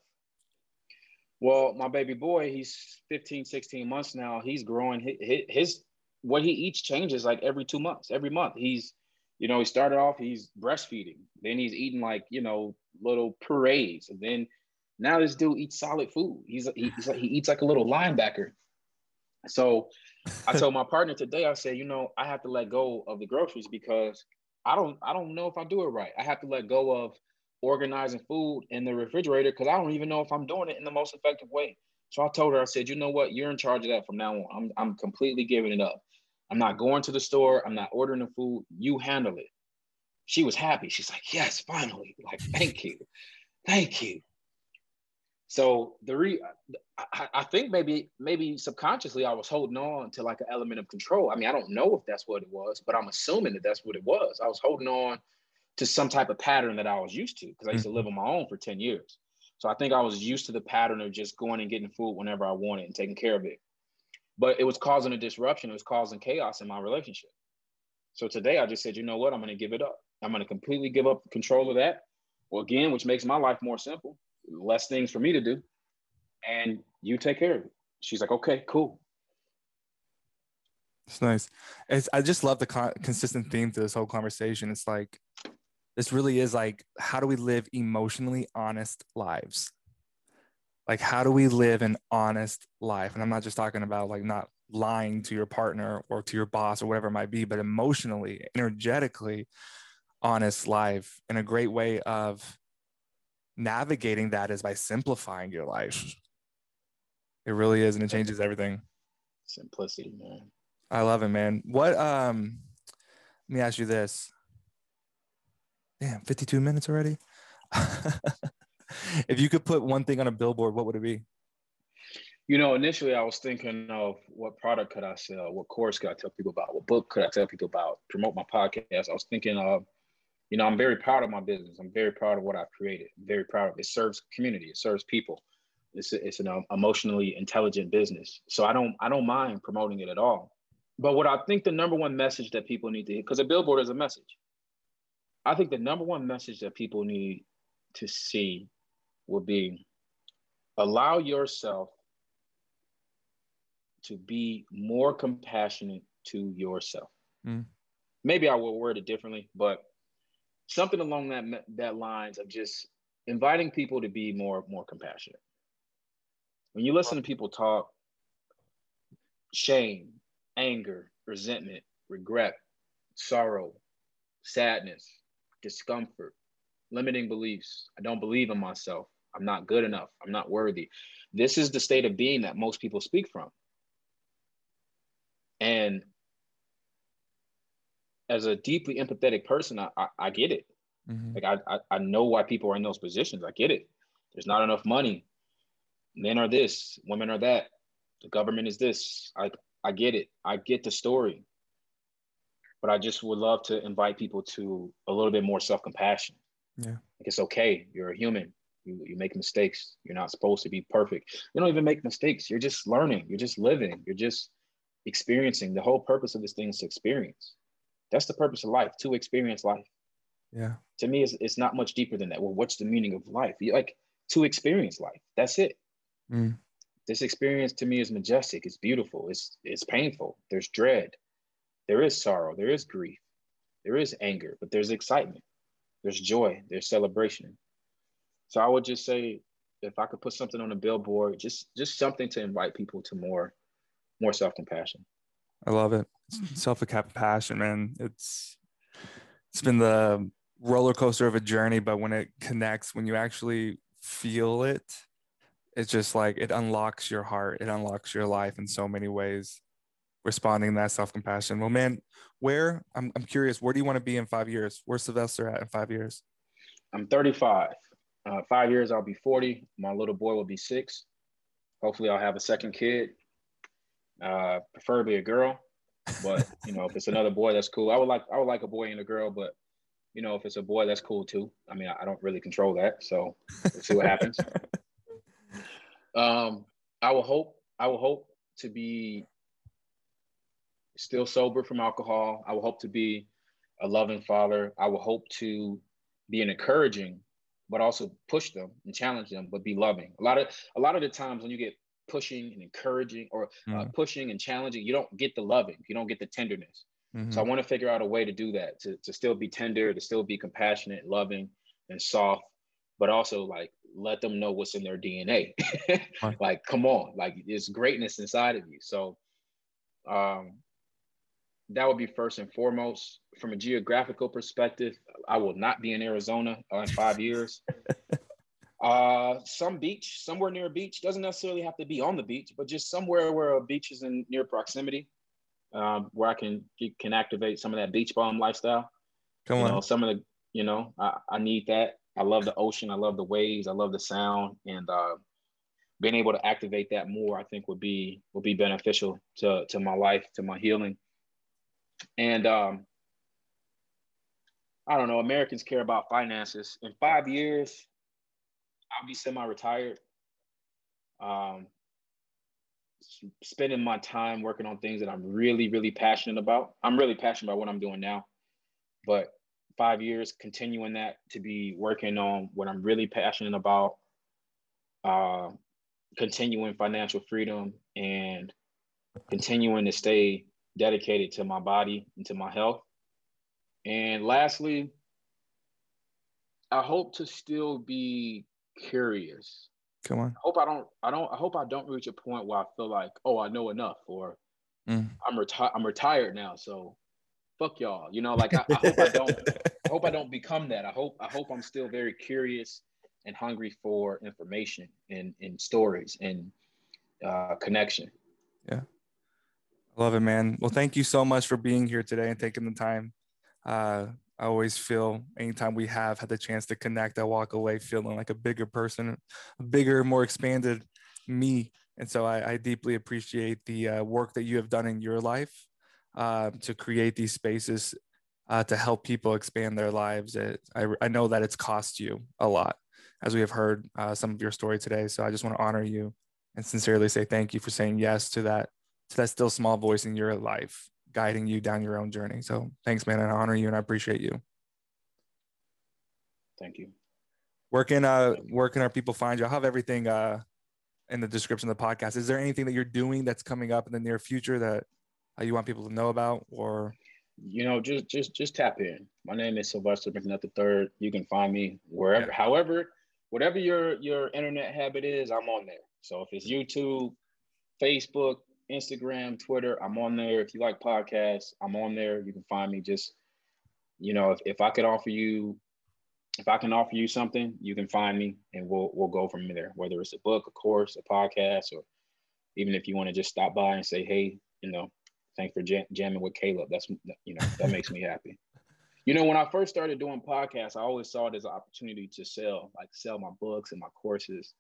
Speaker 3: Well, my baby boy, he's 15, 16 months now. He's growing. His, his what he eats changes like every two months. Every month, he's, you know, he started off he's breastfeeding. Then he's eating like you know little purees, and then now this dude eats solid food. He's he's like, he eats like a little linebacker. So I told my partner today, I said, you know, I have to let go of the groceries because I don't I don't know if I do it right. I have to let go of organizing food in the refrigerator because I don't even know if I'm doing it in the most effective way. So I told her, I said, you know what, you're in charge of that from now on. I'm I'm completely giving it up. I'm not going to the store. I'm not ordering the food. You handle it. She was happy. She's like, yes, finally. Like, thank you. Thank you. So the re, I, I, think maybe maybe subconsciously I was holding on to like an element of control. I mean, I don't know if that's what it was, but I'm assuming that that's what it was. I was holding on to some type of pattern that I was used to because I used to mm-hmm. live on my own for 10 years. So I think I was used to the pattern of just going and getting food whenever I wanted and taking care of it. But it was causing a disruption. It was causing chaos in my relationship. So today I just said, you know what? I'm going to give it up. I'm going to completely give up control of that. Well, again, which makes my life more simple less things for me to do, and you take care of it. She's like, okay, cool.
Speaker 2: It's nice. It's, I just love the con- consistent theme to this whole conversation. It's like, this really is like, how do we live emotionally honest lives? Like, how do we live an honest life? And I'm not just talking about like not lying to your partner or to your boss or whatever it might be, but emotionally, energetically honest life and a great way of navigating that is by simplifying your life. It really is, and it changes everything.
Speaker 3: Simplicity, man.
Speaker 2: I love it, man. What um let me ask you this. Damn, 52 minutes already. if you could put one thing on a billboard, what would it be?
Speaker 3: You know, initially I was thinking of what product could I sell? What course could I tell people about? What book could I tell people about? Promote my podcast. I was thinking of you know, I'm very proud of my business. I'm very proud of what I've created. I'm very proud of it. it serves community. It serves people. It's it's an emotionally intelligent business. So I don't I don't mind promoting it at all. But what I think the number one message that people need to hear, because a billboard is a message. I think the number one message that people need to see would be allow yourself to be more compassionate to yourself. Mm. Maybe I will word it differently, but something along that that lines of just inviting people to be more more compassionate. When you listen to people talk, shame, anger, resentment, regret, sorrow, sadness, discomfort, limiting beliefs. I don't believe in myself. I'm not good enough. I'm not worthy. This is the state of being that most people speak from. And as a deeply empathetic person, I, I, I get it. Mm-hmm. Like I, I, I know why people are in those positions. I get it. There's not enough money. Men are this, women are that. The government is this. I I get it. I get the story. But I just would love to invite people to a little bit more self-compassion. Yeah. Like it's okay. You're a human. You, you make mistakes. You're not supposed to be perfect. You don't even make mistakes. You're just learning. You're just living. You're just experiencing. The whole purpose of this thing is to experience. That's the purpose of life, to experience life.
Speaker 2: Yeah.
Speaker 3: To me, it's, it's not much deeper than that. Well, what's the meaning of life? You, like to experience life. That's it. Mm. This experience to me is majestic. It's beautiful. It's it's painful. There's dread. There is sorrow. There is grief. There is anger, but there's excitement. there's joy, there's celebration. So I would just say if I could put something on a billboard, just just something to invite people to more more self-compassion.
Speaker 2: I love it. Mm-hmm. Self-compassion, man. It's it's been the roller coaster of a journey, but when it connects, when you actually feel it, it's just like it unlocks your heart, it unlocks your life in so many ways. Responding that self compassion. Well, man, where I'm, I'm curious, where do you want to be in five years? Where's Sylvester at in five years?
Speaker 3: I'm 35. Uh, five years, I'll be 40. My little boy will be six. Hopefully, I'll have a second kid, uh, preferably a girl. But you know, if it's another boy, that's cool. I would like I would like a boy and a girl, but you know, if it's a boy, that's cool too. I mean, I, I don't really control that, so we'll see what happens. Um, I will hope. I will hope to be still sober from alcohol. I will hope to be a loving father. I will hope to be an encouraging, but also push them and challenge them, but be loving. A lot of a lot of the times when you get pushing and encouraging or uh, mm. pushing and challenging, you don't get the loving. You don't get the tenderness. Mm-hmm. So I want to figure out a way to do that, to, to still be tender, to still be compassionate, loving, and soft, but also like let them know what's in their DNA. like, come on, like there's greatness inside of you. So um, that would be first and foremost. From a geographical perspective, I will not be in Arizona in five years. uh, some beach, somewhere near a beach, doesn't necessarily have to be on the beach, but just somewhere where a beach is in near proximity, um, where I can can activate some of that beach bum lifestyle. Come you on, know, some of the you know I, I need that. I love the ocean. I love the waves. I love the sound, and uh, being able to activate that more, I think, would be would be beneficial to to my life, to my healing. And um, I don't know. Americans care about finances. In five years, I'll be semi-retired. Um, spending my time working on things that I'm really, really passionate about. I'm really passionate about what I'm doing now, but five years, continuing that to be working on what I'm really passionate about, uh, continuing financial freedom and continuing to stay dedicated to my body and to my health. And lastly, I hope to still be curious.
Speaker 2: Come on.
Speaker 3: I hope I don't I don't I hope I don't reach a point where I feel like, oh, I know enough or mm. I'm retired I'm retired now. So fuck y'all. You know, like I, I hope I don't I hope I don't become that. I hope I hope I'm still very curious and hungry for information and, and stories and uh, connection.
Speaker 2: Yeah. Love it, man. Well, thank you so much for being here today and taking the time. Uh, I always feel anytime we have had the chance to connect, I walk away feeling like a bigger person, a bigger, more expanded me. And so I, I deeply appreciate the uh, work that you have done in your life uh, to create these spaces uh, to help people expand their lives. It, I, I know that it's cost you a lot, as we have heard uh, some of your story today. So I just want to honor you and sincerely say thank you for saying yes to that to that still small voice in your life guiding you down your own journey. So thanks, man. And I honor you and I appreciate you.
Speaker 3: Thank you.
Speaker 2: Where can uh where can our people find you? I'll have everything uh in the description of the podcast. Is there anything that you're doing that's coming up in the near future that uh, you want people to know about or
Speaker 3: you know just just just tap in my name is sylvester mcnutt the third you can find me wherever yeah. however whatever your your internet habit is i'm on there so if it's youtube facebook Instagram, Twitter. I'm on there. If you like podcasts, I'm on there. You can find me. Just you know, if, if I could offer you, if I can offer you something, you can find me, and we'll we'll go from there. Whether it's a book, a course, a podcast, or even if you want to just stop by and say, hey, you know, thanks for jam- jamming with Caleb. That's you know that makes me happy. You know, when I first started doing podcasts, I always saw it as an opportunity to sell, like sell my books and my courses.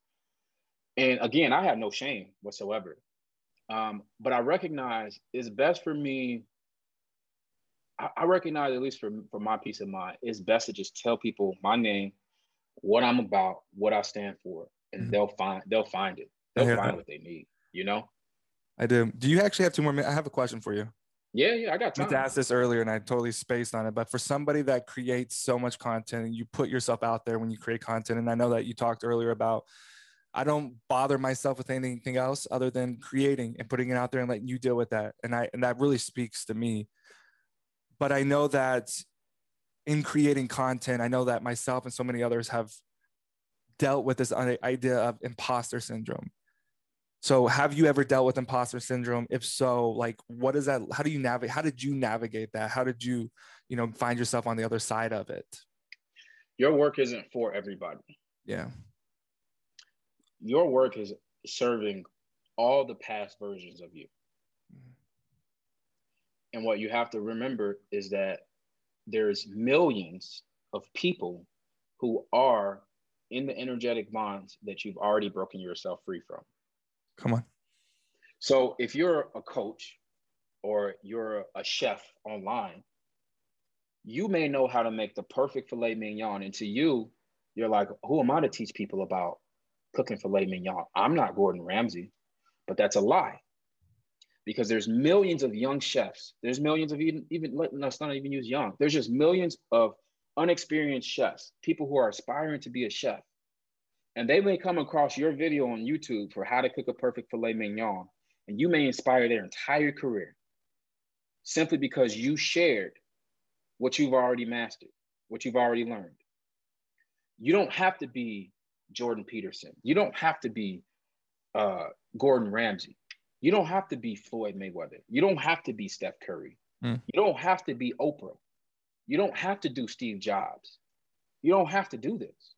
Speaker 3: And again, I have no shame whatsoever. Um, but I recognize it's best for me. I, I recognize, at least for, for my peace of mind, it's best to just tell people my name, what I'm about, what I stand for, and mm-hmm. they'll find they'll find it. They'll find that. what they need. You know.
Speaker 2: I do. Do you actually have two more minutes? I have a question for you.
Speaker 3: Yeah, yeah, I got time.
Speaker 2: I to ask this earlier and I totally spaced on it. But for somebody that creates so much content and you put yourself out there when you create content, and I know that you talked earlier about I don't bother myself with anything else other than creating and putting it out there and letting you deal with that. And I and that really speaks to me. But I know that in creating content, I know that myself and so many others have dealt with this idea of imposter syndrome. So, have you ever dealt with imposter syndrome? If so, like, what is that? How do you navigate? How did you navigate that? How did you, you know, find yourself on the other side of it?
Speaker 3: Your work isn't for everybody.
Speaker 2: Yeah.
Speaker 3: Your work is serving all the past versions of you. Mm-hmm. And what you have to remember is that there's millions of people who are in the energetic bonds that you've already broken yourself free from.
Speaker 2: Come on.
Speaker 3: So if you're a coach or you're a chef online, you may know how to make the perfect filet mignon. And to you, you're like, who am I to teach people about cooking filet mignon? I'm not Gordon Ramsay, but that's a lie. Because there's millions of young chefs. There's millions of even, even let's not even use young. There's just millions of unexperienced chefs, people who are aspiring to be a chef. And they may come across your video on YouTube for how to cook a perfect filet mignon, and you may inspire their entire career simply because you shared what you've already mastered, what you've already learned. You don't have to be Jordan Peterson. You don't have to be uh, Gordon Ramsay. You don't have to be Floyd Mayweather. You don't have to be Steph Curry. Mm. You don't have to be Oprah. You don't have to do Steve Jobs. You don't have to do this.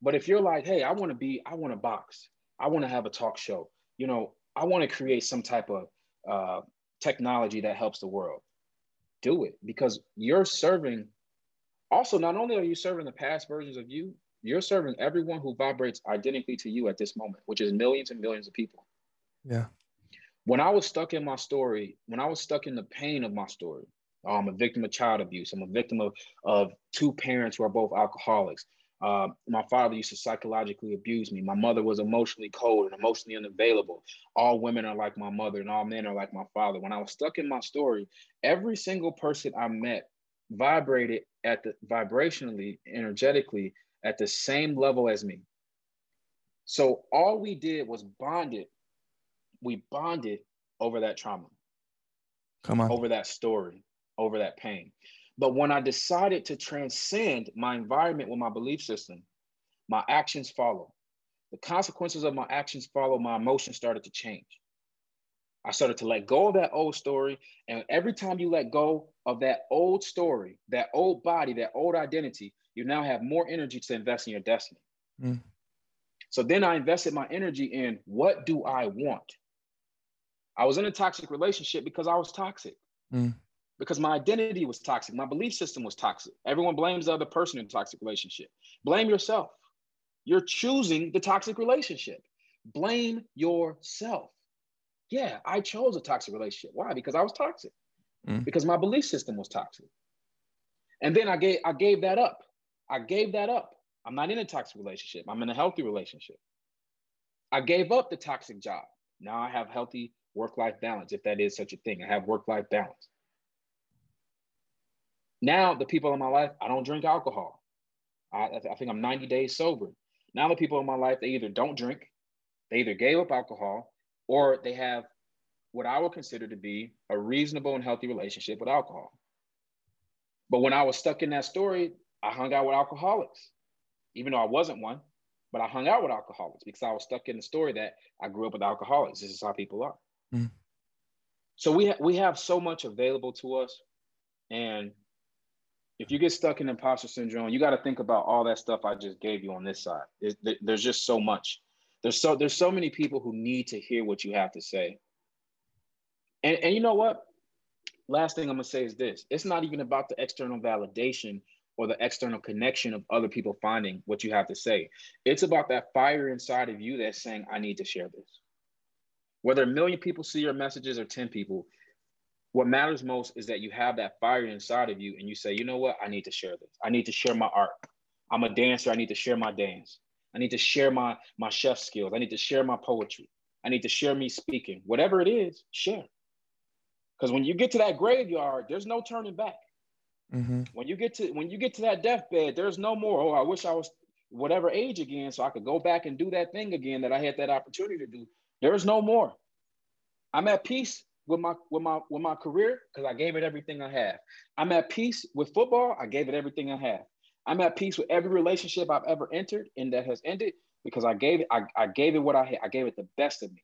Speaker 3: But if you're like, hey, I want to be, I want to box, I want to have a talk show, you know, I want to create some type of uh, technology that helps the world, do it because you're serving. Also, not only are you serving the past versions of you, you're serving everyone who vibrates identically to you at this moment, which is millions and millions of people.
Speaker 2: Yeah.
Speaker 3: When I was stuck in my story, when I was stuck in the pain of my story, I'm a victim of child abuse. I'm a victim of, of two parents who are both alcoholics. Uh, my father used to psychologically abuse me. My mother was emotionally cold and emotionally unavailable. All women are like my mother, and all men are like my father. When I was stuck in my story, every single person I met vibrated at the vibrationally, energetically at the same level as me. So all we did was bonded. We bonded over that trauma.
Speaker 2: Come on.
Speaker 3: Over that story over that pain. But when I decided to transcend my environment with my belief system, my actions follow. The consequences of my actions follow, my emotions started to change. I started to let go of that old story. And every time you let go of that old story, that old body, that old identity, you now have more energy to invest in your destiny. Mm. So then I invested my energy in what do I want? I was in a toxic relationship because I was toxic. Mm because my identity was toxic. My belief system was toxic. Everyone blames the other person in a toxic relationship. Blame yourself. You're choosing the toxic relationship. Blame yourself. Yeah, I chose a toxic relationship. Why? Because I was toxic. Mm. Because my belief system was toxic. And then I gave I gave that up. I gave that up. I'm not in a toxic relationship. I'm in a healthy relationship. I gave up the toxic job. Now I have healthy work-life balance, if that is such a thing. I have work-life balance. Now the people in my life, I don't drink alcohol. I, I think I'm 90 days sober. Now the people in my life, they either don't drink, they either gave up alcohol, or they have what I would consider to be a reasonable and healthy relationship with alcohol. But when I was stuck in that story, I hung out with alcoholics, even though I wasn't one, but I hung out with alcoholics because I was stuck in the story that I grew up with alcoholics. This is how people are. Mm. So we, ha- we have so much available to us. And if you get stuck in imposter syndrome, you got to think about all that stuff I just gave you on this side. There's, there's just so much. There's so there's so many people who need to hear what you have to say. And and you know what? Last thing I'm gonna say is this: it's not even about the external validation or the external connection of other people finding what you have to say. It's about that fire inside of you that's saying, "I need to share this." Whether a million people see your messages or ten people, what matters most is that you have that fire inside of you and you say, you know what? I need to share this. I need to share my art. I'm a dancer. I need to share my dance. I need to share my, my chef skills. I need to share my poetry. I need to share me speaking. Whatever it is, share. Because when you get to that graveyard, there's no turning back. Mm-hmm. When you get to when you get to that deathbed, there's no more. Oh, I wish I was whatever age again, so I could go back and do that thing again that I had that opportunity to do. There's no more. I'm at peace with my with my with my career because I gave it everything I have. I'm at peace with football. I gave it everything I have. I'm at peace with every relationship I've ever entered and that has ended because I gave it I, I gave it what I had. I gave it the best of me.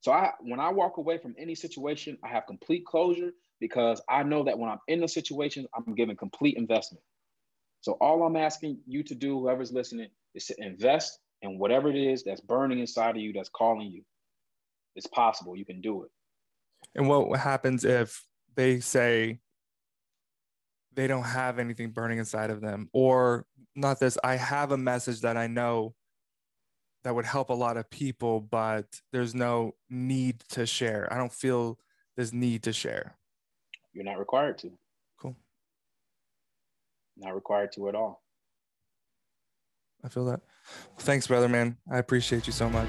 Speaker 3: So I when I walk away from any situation, I have complete closure because I know that when I'm in the situation, I'm giving complete investment. So all I'm asking you to do, whoever's listening, is to invest in whatever it is that's burning inside of you, that's calling you. It's possible. You can do it.
Speaker 2: And what happens if they say they don't have anything burning inside of them? Or not this, I have a message that I know that would help a lot of people, but there's no need to share. I don't feel this need to share.
Speaker 3: You're not required to.
Speaker 2: Cool.
Speaker 3: Not required to at all.
Speaker 2: I feel that. Thanks, brother, man. I appreciate you so much.